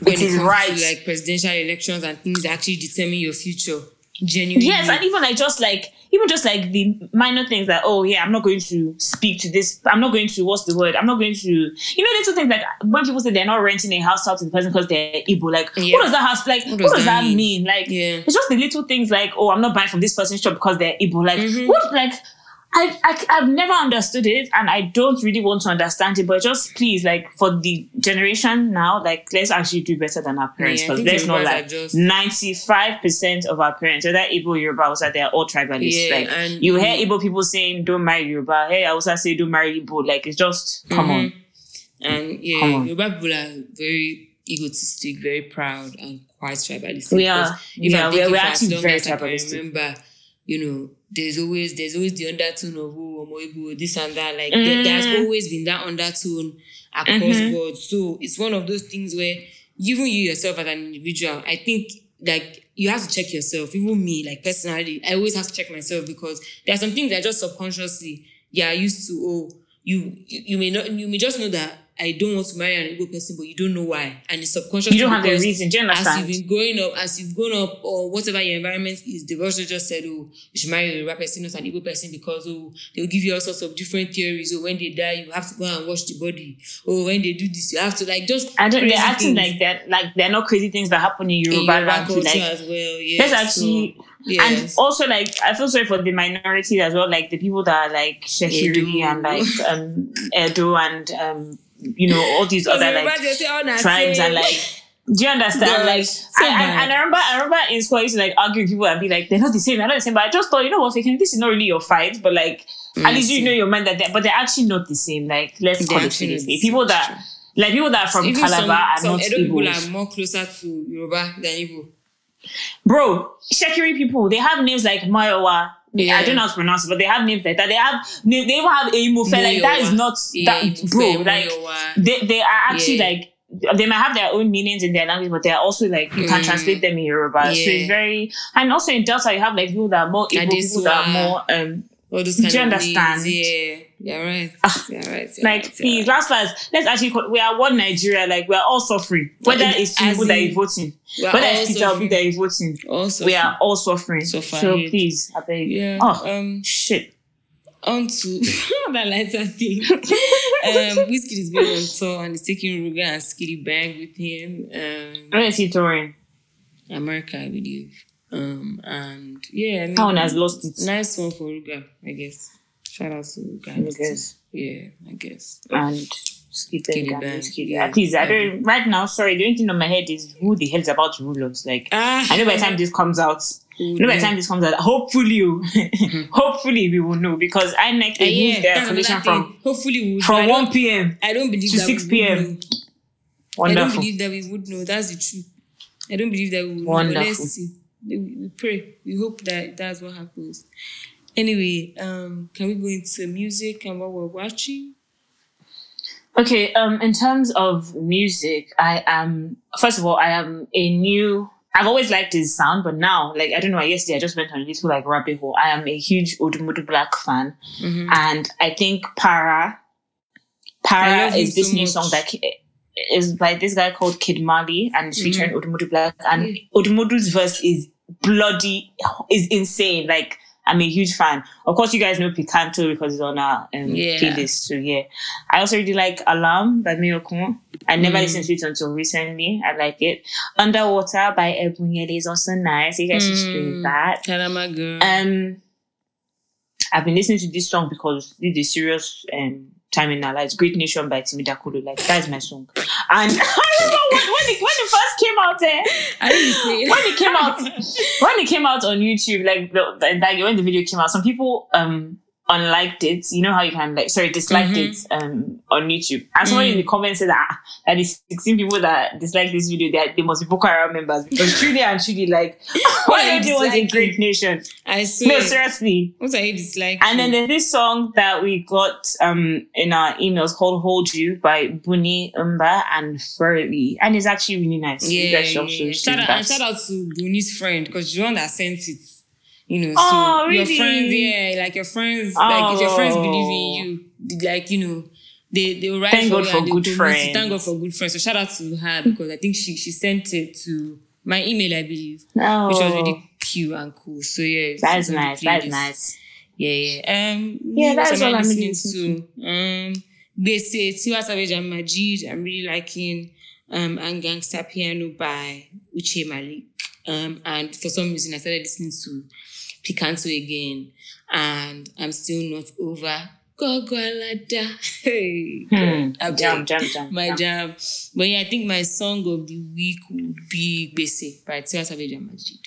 When it it is comes right. to like presidential elections and things that actually determine your future. Genuinely. Yes, and even like just like even just like the minor things that oh yeah, I'm not going to speak to this. I'm not going to what's the word? I'm not going to you know little things like when people say they're not renting a house out to the person because they're Igbo. Like Yeah. what does that house like? What does, that, mean? Like Yeah. it's just the little things like oh I'm not buying from this person's shop because they're Igbo. Like Mm-hmm. what like. I, I, I've never understood it and I don't really want to understand it, but just please, like, for the generation now, like, let's actually do better than our parents. Because think let's not like just- 95% of our parents, whether Igbo Yoruba, Hausa, they're all tribalists. Yeah, like, and- you hear Igbo people saying, don't marry Yoruba. Hey, I also say, don't marry Igbo. Like, it's just, come on. Mm-hmm. And yeah, on. Yoruba people are very egotistic, very proud, and quite tribalistic. We are. Because If Yeah, I'm we are- thinking we're actually very as I tribalistic. remember, you know, there's always there's always the undertone of oh, Omo Igbo, this and that. Like there, there's Mm. always been that undertone across Mm-hmm. board. So it's one of those things where even you yourself as an individual, I think like you have to check yourself. Even me, like personally, I always have to check myself because there are some things that just subconsciously you are used to. Oh, you you, may not you may just know that I don't want to marry an Igbo person, but you don't know why, and it's subconscious. You don't have the reason. Do you understand? As you've been growing up, as you've grown up, or whatever your environment is, they've also just said, "Oh, you should marry a Yoruba person, not an Igbo person," because oh, they'll give you all sorts of different theories. Oh, when they die, you have to go and wash the body. Oh, when they do this, you have to like just. I don't, they're acting things like that, like they're not crazy things that happen in in Yoruba, Yoruba land. culture Like, as well. Yeah, Let's actually, so, yes. and also like I feel sorry for the minority as well, like the people that are like Shekiri and like um Edo and um you know all these other like "Oh, tribes and like. Do you understand? Gosh, like, so and, and, and I remember, I remember in school I used to like argue with people and be like, they're not the same, they're not the same. But I just thought, you know what, Fakin, this is not really your fight, but like, at least you know your mind that, they're, but they're actually not the same. Like, let's call it seriously. People that, like, people that are from Even Calabar some, are some not Edo people are more closer to Yoruba than Igbo. Bro, Shekiri people, they have names like Mayowa. Yeah. I don't know how to pronounce it, but they have names like that. They have they, even have Eimofe. Like that is not Yeah, that Imufe, bro. Like Moyowa. they, they are actually Yeah. like they might have their own meanings in their language, but they are also like you can Mm. translate them in Yoruba. So it's very and also in Delta you have like people that are more Igbo, people that are more um All those Do you of understand? names. Yeah, you're right. Ah, You're right. You're like right, please, right. last last, let's actually call, we are one Nigeria, like we are all suffering. Whether it's Tinubu that is voting, are whether it's Peter Obi that is voting, we are all suffering. So So, please, I beg. Yeah. Oh Um. shit. On to that lighter thing. um, Wizkid is going on tour and he's taking Ruger and Skillibeng with him. Um, Where is he touring? America, I believe. Um, and yeah, I mean, one has lost it. Nice one for Ruger, I guess. Shout out to Ruger. I guess. Yeah, I guess. And Skitty Skitty Bang. Bang, yeah. At least I don't. Right now, sorry. The only thing on my head is who the hell is about to rule us. Like Ah, I know by the time this comes out. I know by the time this comes out, hopefully, hopefully we will know because I Uh, they yeah, moved their another from. Hopefully we would from one p.m. I don't believe to that 6 we would p.m.. know. I don't believe that we would know. That's the truth. I don't believe that we would know. Wonderful. let's see. We, pray. We hope that that's what happens. Anyway, um, can we go into music and what we're watching? Okay, um, in terms of music, I am first of all, I am a new. I've always liked his sound, but now, like I don't know, yesterday I just went on a little like rabbit hole. I am a huge Odumodu Black fan, Mm-hmm. and I think Para, Para is this so new much. song that ki- by this guy called Kid Mali, and it's featuring Mm-hmm. Odumodu Black, and Odumodu's verse is bloody, is insane. Like I'm a huge fan. Of course, you guys know Picanto because it's on our um, Yeah. playlist. So yeah, I also really like Alarm by Miyokun. I never Mm. listened to it until recently. I like it. Underwater by Ebunyede is also nice. You guys should stream Mm. that. Um, I've been listening to this song because this is a serious um time in our lives. Great Nation by Timi Dakolo. Like that's my song. And I remember when, when, it, when it first came out there. I didn't say it. when it came out when it came out on YouTube, like the, the, like when the video came out, some people um unliked it. You know how you can like sorry disliked Mhm. it um on YouTube. And someone Mm. in the comments said that that the 16 people that dislike this video, they, they must be Boko Haram members because truly and truly like why are you want a great nation? I swear. No, seriously. What are you disliking? And then there's this song that we got um in our emails called Hold You by Bunny Umba and Furley. And it's actually really nice. Yeah, yeah, yeah. Shout out, and shout out to Buni's friend because you're the one that sent it. You know, Oh, so really? your friends, yeah, like your friends, like if your friends believe in you, like you know, they they will write Thank for God you for and they good will promote it. friends. Thank God for good friends. So shout out to her because I think she she sent it to my email, I believe, Oh. which was really cute and cool. So yeah, That's nice. That's nice. Yeah, yeah. Um, Yeah, what that's all I'm listening to. Um, Bese, Tiwa Savage and Majeed. I'm really liking um and Gangsta Piano by Uche Malik. Um, and for some reason I started listening to Picanto again, and I'm still not over Gogo Alada. Hey, Hmm. Jam, jam, jam. my jam. jam. But yeah, I think my song of the week would be Bese by Tiwa Savage and Majeed.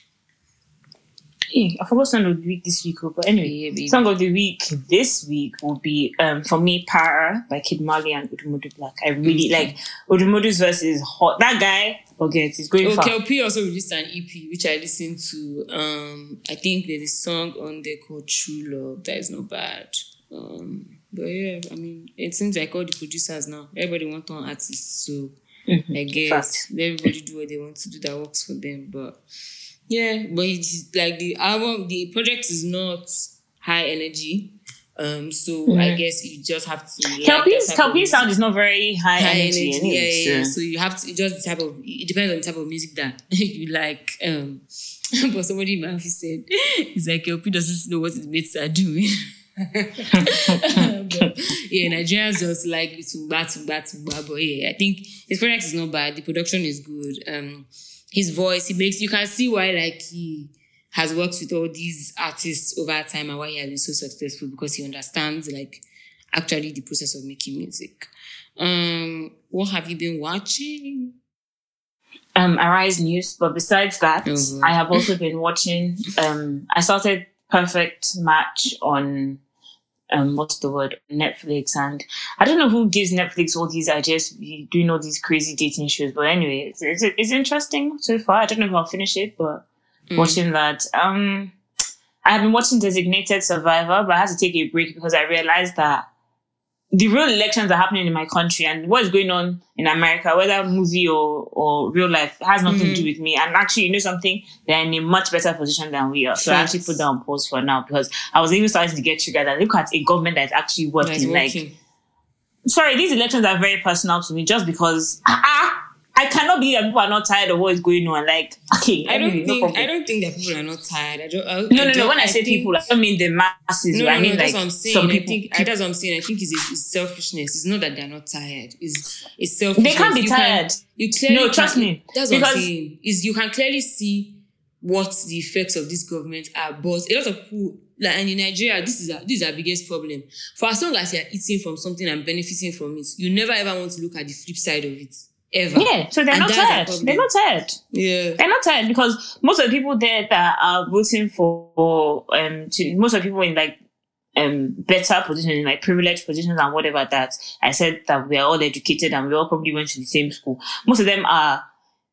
Hey, I forgot song of the week this week, oh, but anyway, Yeah, song of the week this week will be um for me Para by Kid Marley and Odumodu Black. I really Okay. like Odumodu's verse is hot. That guy, forget, he's going Oh, far. Kel-P also released an EP which I listened to. Um, I think there's a song on there called True Love that is not bad. Um, but yeah, I mean, it seems like all the producers now, everybody wants on artists, so I guess Fact. let everybody do what they want to do that works for them. But yeah, but it's like the album, the project is not high energy. Um, so I guess you just have to. like Kel-P's type sound is not very high, high energy, energy. Yeah, yeah, yeah. so- you have to it just the type of it depends on the type of music that you like. Um but somebody in my office said it's like LP doesn't know what his mates are doing. but, yeah, Nigerians just like to bat to bat to bat. But yeah, I think his product is not bad. The production is good. Um his voice, he makes you can see why like he has worked with all these artists over time and why he has been so successful because he understands like actually the process of making music. Um, what have you been watching? um Arise News. But besides that, God. I have also been watching um I started Perfect Match on um what's the word Netflix and I don't know who gives Netflix all these ideas you doing all these crazy dating shows but anyway it's, it's, it's interesting so far I don't know if I'll finish it but Mm. watching that um I have been watching Designated Survivor but I had to take a break because I realized that the real elections are happening in my country and what is going on in America, whether movie or, or real life, has nothing to do with me. And actually, you know something? They're in a much better position than we are. So I actually put that on pause for now because I was even starting to get triggered. And look at a government that's actually working. That's Like, sorry, these elections are very personal to me just because ah, ah, I cannot believe that people are not tired of what is going on. Like, okay, I don't no think. I don't think that people are not tired. I don't. I, no, no, no. don't- When I, say think- people, I don't mean the masses. No, I no, mean no, that's like what I'm saying. some I think I, that's what I'm saying. I think it's, it's selfishness. It's not that they're not tired. It's it's selfishness. They can't be You tired. you clearly No, trust can- me. That's what I'm saying. Is you can clearly see what the effects of this government are. But a lot of people, like, and in Nigeria, this is our, this is our biggest problem. For as long as you're eating from something and benefiting from it, you never ever want to look at the flip side of it. Ever. Yeah, so they're And not tired. They're not tired. Yeah. They're not tired because most of the people there that are voting for um to most of the people in like um better positions, in like privileged positions and whatever that I said that we are all educated and we all probably went to the same school. Most of them are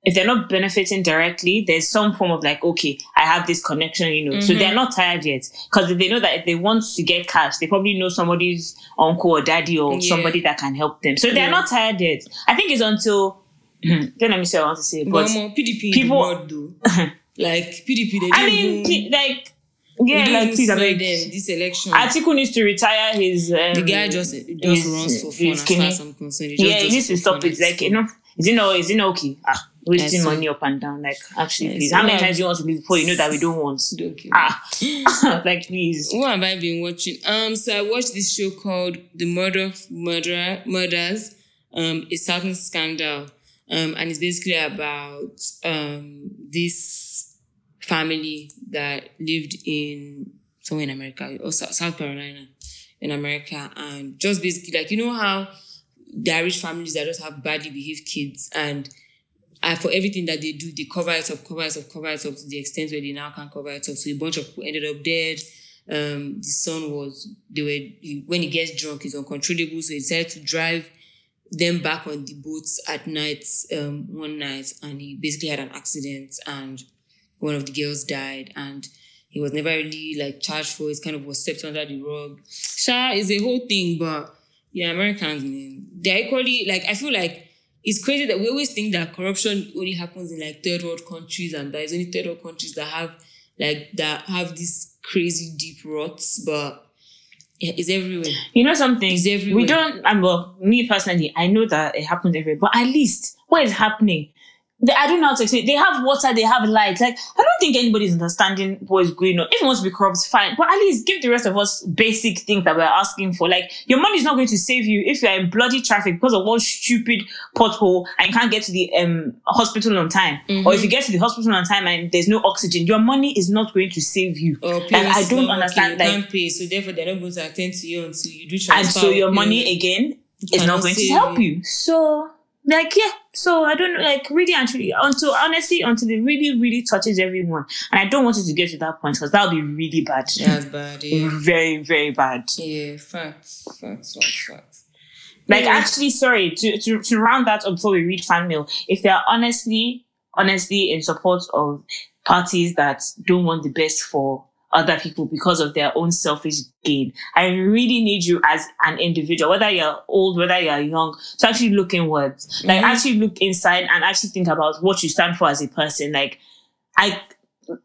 if they're not benefiting directly, there's some form of like, okay, I have this connection, you know. So Mm-hmm. they're not tired yet. Because they know that if they want to get cash, they probably know somebody's uncle or daddy or Yeah. somebody that can help them. So they're Yeah. not tired yet. I think it's until don't let me say what I want to say, But more PDP people- world though. like PDP, they I mean, ple- like, yeah, like, please, I mean, them this election. Atiku needs to retire his. Um, the guy just just his- runs for fun as far as I'm concerned. He just Yeah, he needs to stop it. Like, know, is it no, is it no okay? Ah, wasting money up and down. Like, actually, please. How many times do you want to be before you know that we don't want? Okay. Ah, like, please. What have I been watching? Um, so I watched this show called The Murder Murderer Murders. Um, a certain scandal. Um, and it's basically about um this family that lived in somewhere in America or South Carolina in America, and just basically like you know how are rich families that just have badly behaved kids and and for everything that they do, they cover it up, cover it up, cover it up to the extent where they now can't cover it up. So a bunch of people ended up dead. Um, the son was they were he- when he gets drunk, he's uncontrollable, so he decided to drive them back on the boats at night. Um, one night, and he basically had an accident, and one of the girls died, and he was never really like charged for it. Kind of was swept under the rug. Sha is a whole thing, but yeah, Americans, man, they're equally like I feel like it's crazy that we always think that corruption only happens in like third world countries and there's only third world countries that have like that have these crazy deep roots, but yeah, it's everywhere. You know something? It's everywhere. We don't, um, well, me personally, I know that it happens everywhere, but at least what is happening? They, I don't know how to explain. They have water, they have light. Like I don't think anybody's understanding what is going on. If it wants to be corrupt, fine. But at least give the rest of us basic things that we're asking for. Like your money is not going to save you if you're in bloody traffic because of one stupid pothole and you can't get to the um hospital on time. Or if you get to the hospital on time and there's no oxygen, your money is not going to save you. Or Like, I don't understand. you Like can't pay, so therefore they're not going to attend to you until you do and so your money again is not going to help you. you. So like yeah, so I don't like really and truly until honestly until it really really touches everyone, and I don't want it to get to that point because that would be really bad, That's bad. Yeah. very very bad. Yeah. Facts. Facts. Facts. Facts. Like Yeah. actually, sorry to, to to round that up before we read fan mail. If they are honestly honestly in support of parties that don't want the best for other people because of their own selfish gain. I really need you as an individual, whether you're old, whether you're young, to actually look inwards. Like Mhm. actually look inside and actually think about what you stand for as a person. Like I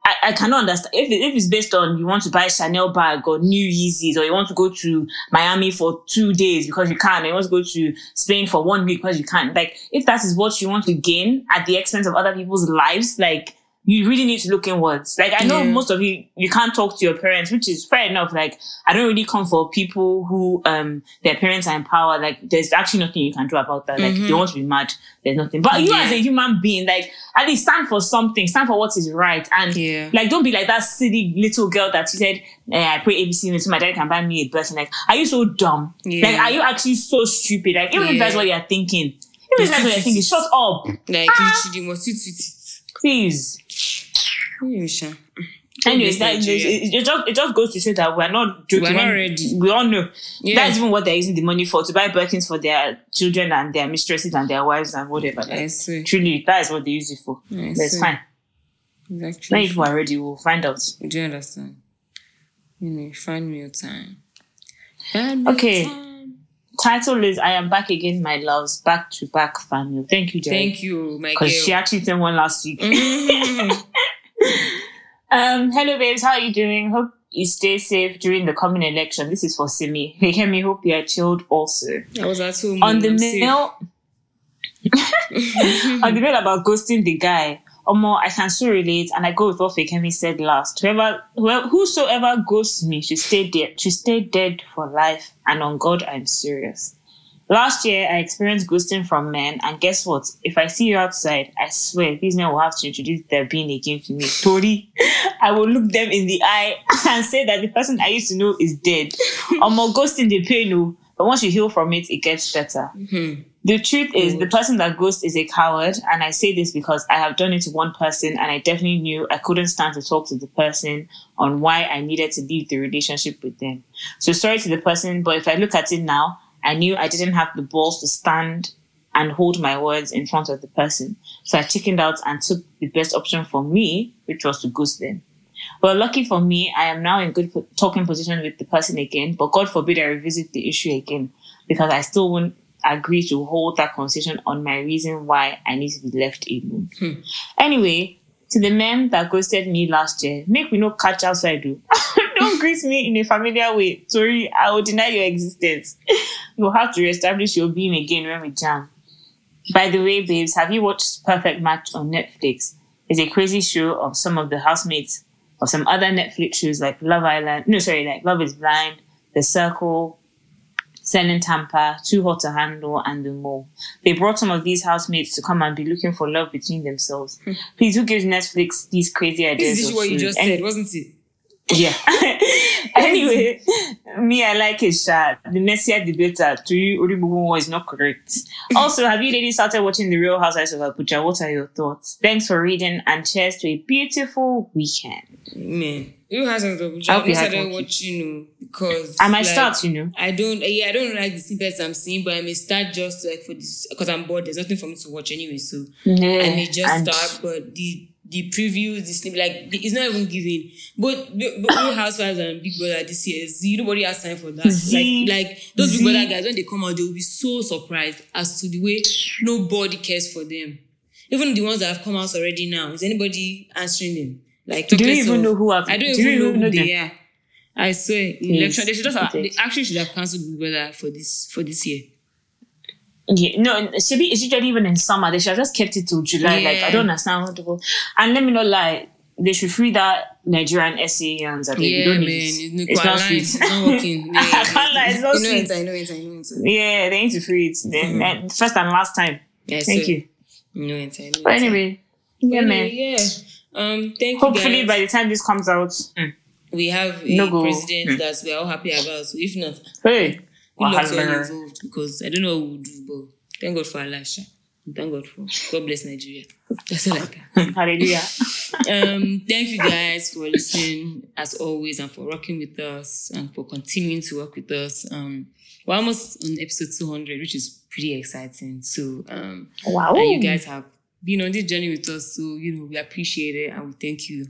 I, I cannot understand if, it, if it's based on you want to buy Chanel bag or new Yeezys or you want to go to Miami for two days because you can, or you want to go to Spain for one week because you can. Like if that is what you want to gain at the expense of other people's lives, like you really need to look inwards. Like I know Yeah. most of you you can't talk to your parents, which is fair enough. Like I don't really come for people who um their parents are in power. Like there's actually nothing you can do about that. Like if they want to be mad, there's nothing. But you Yeah. as a human being, like at least stand for something, stand for what is right. And Yeah. like don't be like that silly little girl that she said, eh, I pray APC so my dad can buy me a blessing. Like, are you so dumb? Like, are you actually so stupid? Like, even if that's what you're thinking, even if that's what you're thinking, shut up. Like Ah. literally, you must sit with. Please. Yeah, Sha. Anyways, This that, it, Nigeria. it just it just goes to show that we're not joking. We're not ready. We all know. Yeah. That's even what they're using the money for to buy Birkins for their children and their mistresses and their wives and whatever. I Like, swear. truly, that is what they use it for. I But it's see. fine. It's When actually. people are ready, we'll find out. Do you understand? You know, find me your time. Find me Okay. your time. Title is I am back again, my loves, back to back family. Thank you, Jerry. Thank you, my. Because she actually sent one last week. Mhm. Um, hello babes, how are you doing? Hope you stay safe during the coming election. This is for Simi. Hey, Hemi, hope you are chilled also. I was at home. On the I'm mail on the mail about ghosting the guy. Omo, I can so relate, and I go with what Fake said last. Whoever, whoever, whosoever ghosts me should stay dead, should stay dead for life. And on God, I'm serious. Last year, I experienced ghosting from men, and guess what? If I see you outside, I swear these men will have to introduce their being again to me. Tori, I will look them in the eye and say that the person I used to know is dead. Omo, ghosting the pain, no. But once you heal from it, it gets better. Mhm. The truth is, the person that ghosts is a coward, and I say this because I have done it to one person, and I definitely knew I couldn't stand to talk to the person on why I needed to leave the relationship with them. So sorry to the person, but if I look at it now, I knew I didn't have the balls to stand and hold my words in front of the person. So I chickened out and took the best option for me, which was to ghost them. But lucky for me, I am now in good talking position with the person again. But God forbid I revisit the issue again because I still won't agree to hold that conversation on my reason why I need to be left alone. Hmm. Anyway, to the men that ghosted me last year, make me no catch outside, do. Oh. Don't greet me in a familiar way. Sorry, I will deny your existence. You'll have to reestablish your being again when we jam. By the way, babes, have you watched Perfect Match on Netflix? It's a crazy show of some of the housemates of some other Netflix shows like Love Island. No, sorry, like Love is Blind, The Circle, Selling Tampa, Too Hot to Handle, and The Mole. They brought some of these housemates to come and be looking for love between themselves. Hmm. Please, who gives Netflix these crazy ideas? This is what you just Any- said, wasn't it? yeah. anyway, me, I like it, Sha. The messier the better. To you, Oribubu is not correct. Also, have you ladies started watching The Real Housewives of Abuja? What are your thoughts? Thanks for reading and cheers to a beautiful weekend. Man, you has some trouble. I hope I you had started fun. watching you because I might like, start, you know. I don't, yeah, I don't like the snippets I'm seeing, but I may start just like for this because I'm bored. There's nothing for me to watch anyway, so I may just and start. But the the previews, the snippet, like it's not even giving. But Real Housewives and Big Brother this year, Z, nobody has time for that. Z. Like like those Z. Big Brother guys when they come out, they will be so surprised as to the way nobody cares for them. Even the ones that have come out already now, is anybody answering them? Like Do you even of- know who I've? I don't do you even know know who they are. I swear, Please, election. They should just have, they actually should have cancelled Big Brother for this for this year. Yeah, no, Shibi it's usually even in summer. They should have just kept it till July. Like I don't understand how to go. And let me not lie, they should free that Nigerian SAEans. I think Yeah, you don't man. need it. It's, It's not sweet. It's not working. Yeah, I can't lie, it's not You know sweet. it, I know it, I know it. Yeah, they need to free it. Then, mm-hmm. then first and last time. Yeah, Thank so- you. No, it's, I know But anyway, yeah, man. Yeah. Um. Thank you. Hopefully by the time this comes out, mm, we have a No go. president Hmm. that we're all happy about. So if not, hey, good luck to all wahala. involved because I don't know what we'll do, but thank God for our life. Sha. Thank God for God bless Nigeria. That's all I can. hallelujah. um, thank you guys for listening as always and for rocking with us and for continuing to work with us. Um, we're almost on episode 200, which is pretty exciting. So, um, Wow. and you guys have been on this journey with us. So, you know, we appreciate it and we thank you.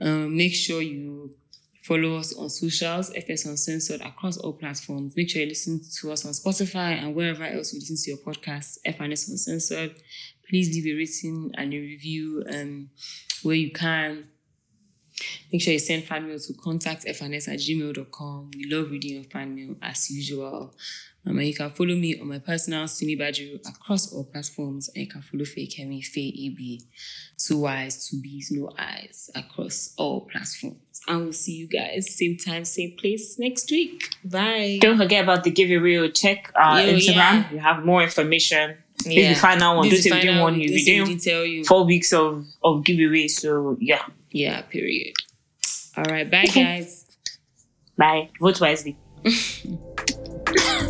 Um, make sure you follow us on socials, FNS Uncensored across all platforms. Make sure you listen to us on Spotify and wherever else you listen to your podcast, FNS Uncensored. Please leave a rating and a review um, where you can. Make sure you send fan mail to contact fns at gmail.com. We love reading your fan mail as usual. Um, and you can follow me on my personal Simi Badru across all platforms. And you can follow Faye Kemi, Faye AB, two Y's, two B's, no Eyes across all platforms. And we'll see you guys same time, same place next week. Bye. Don't forget about the giveaway. Check our Yo, Instagram. yeah. You have more information. This Yeah. is the final one. This This is the final one. This doing didn't tell you. four weeks of, of giveaway. So yeah. Yeah, period. All right. Bye, guys. Bye. Vote wisely.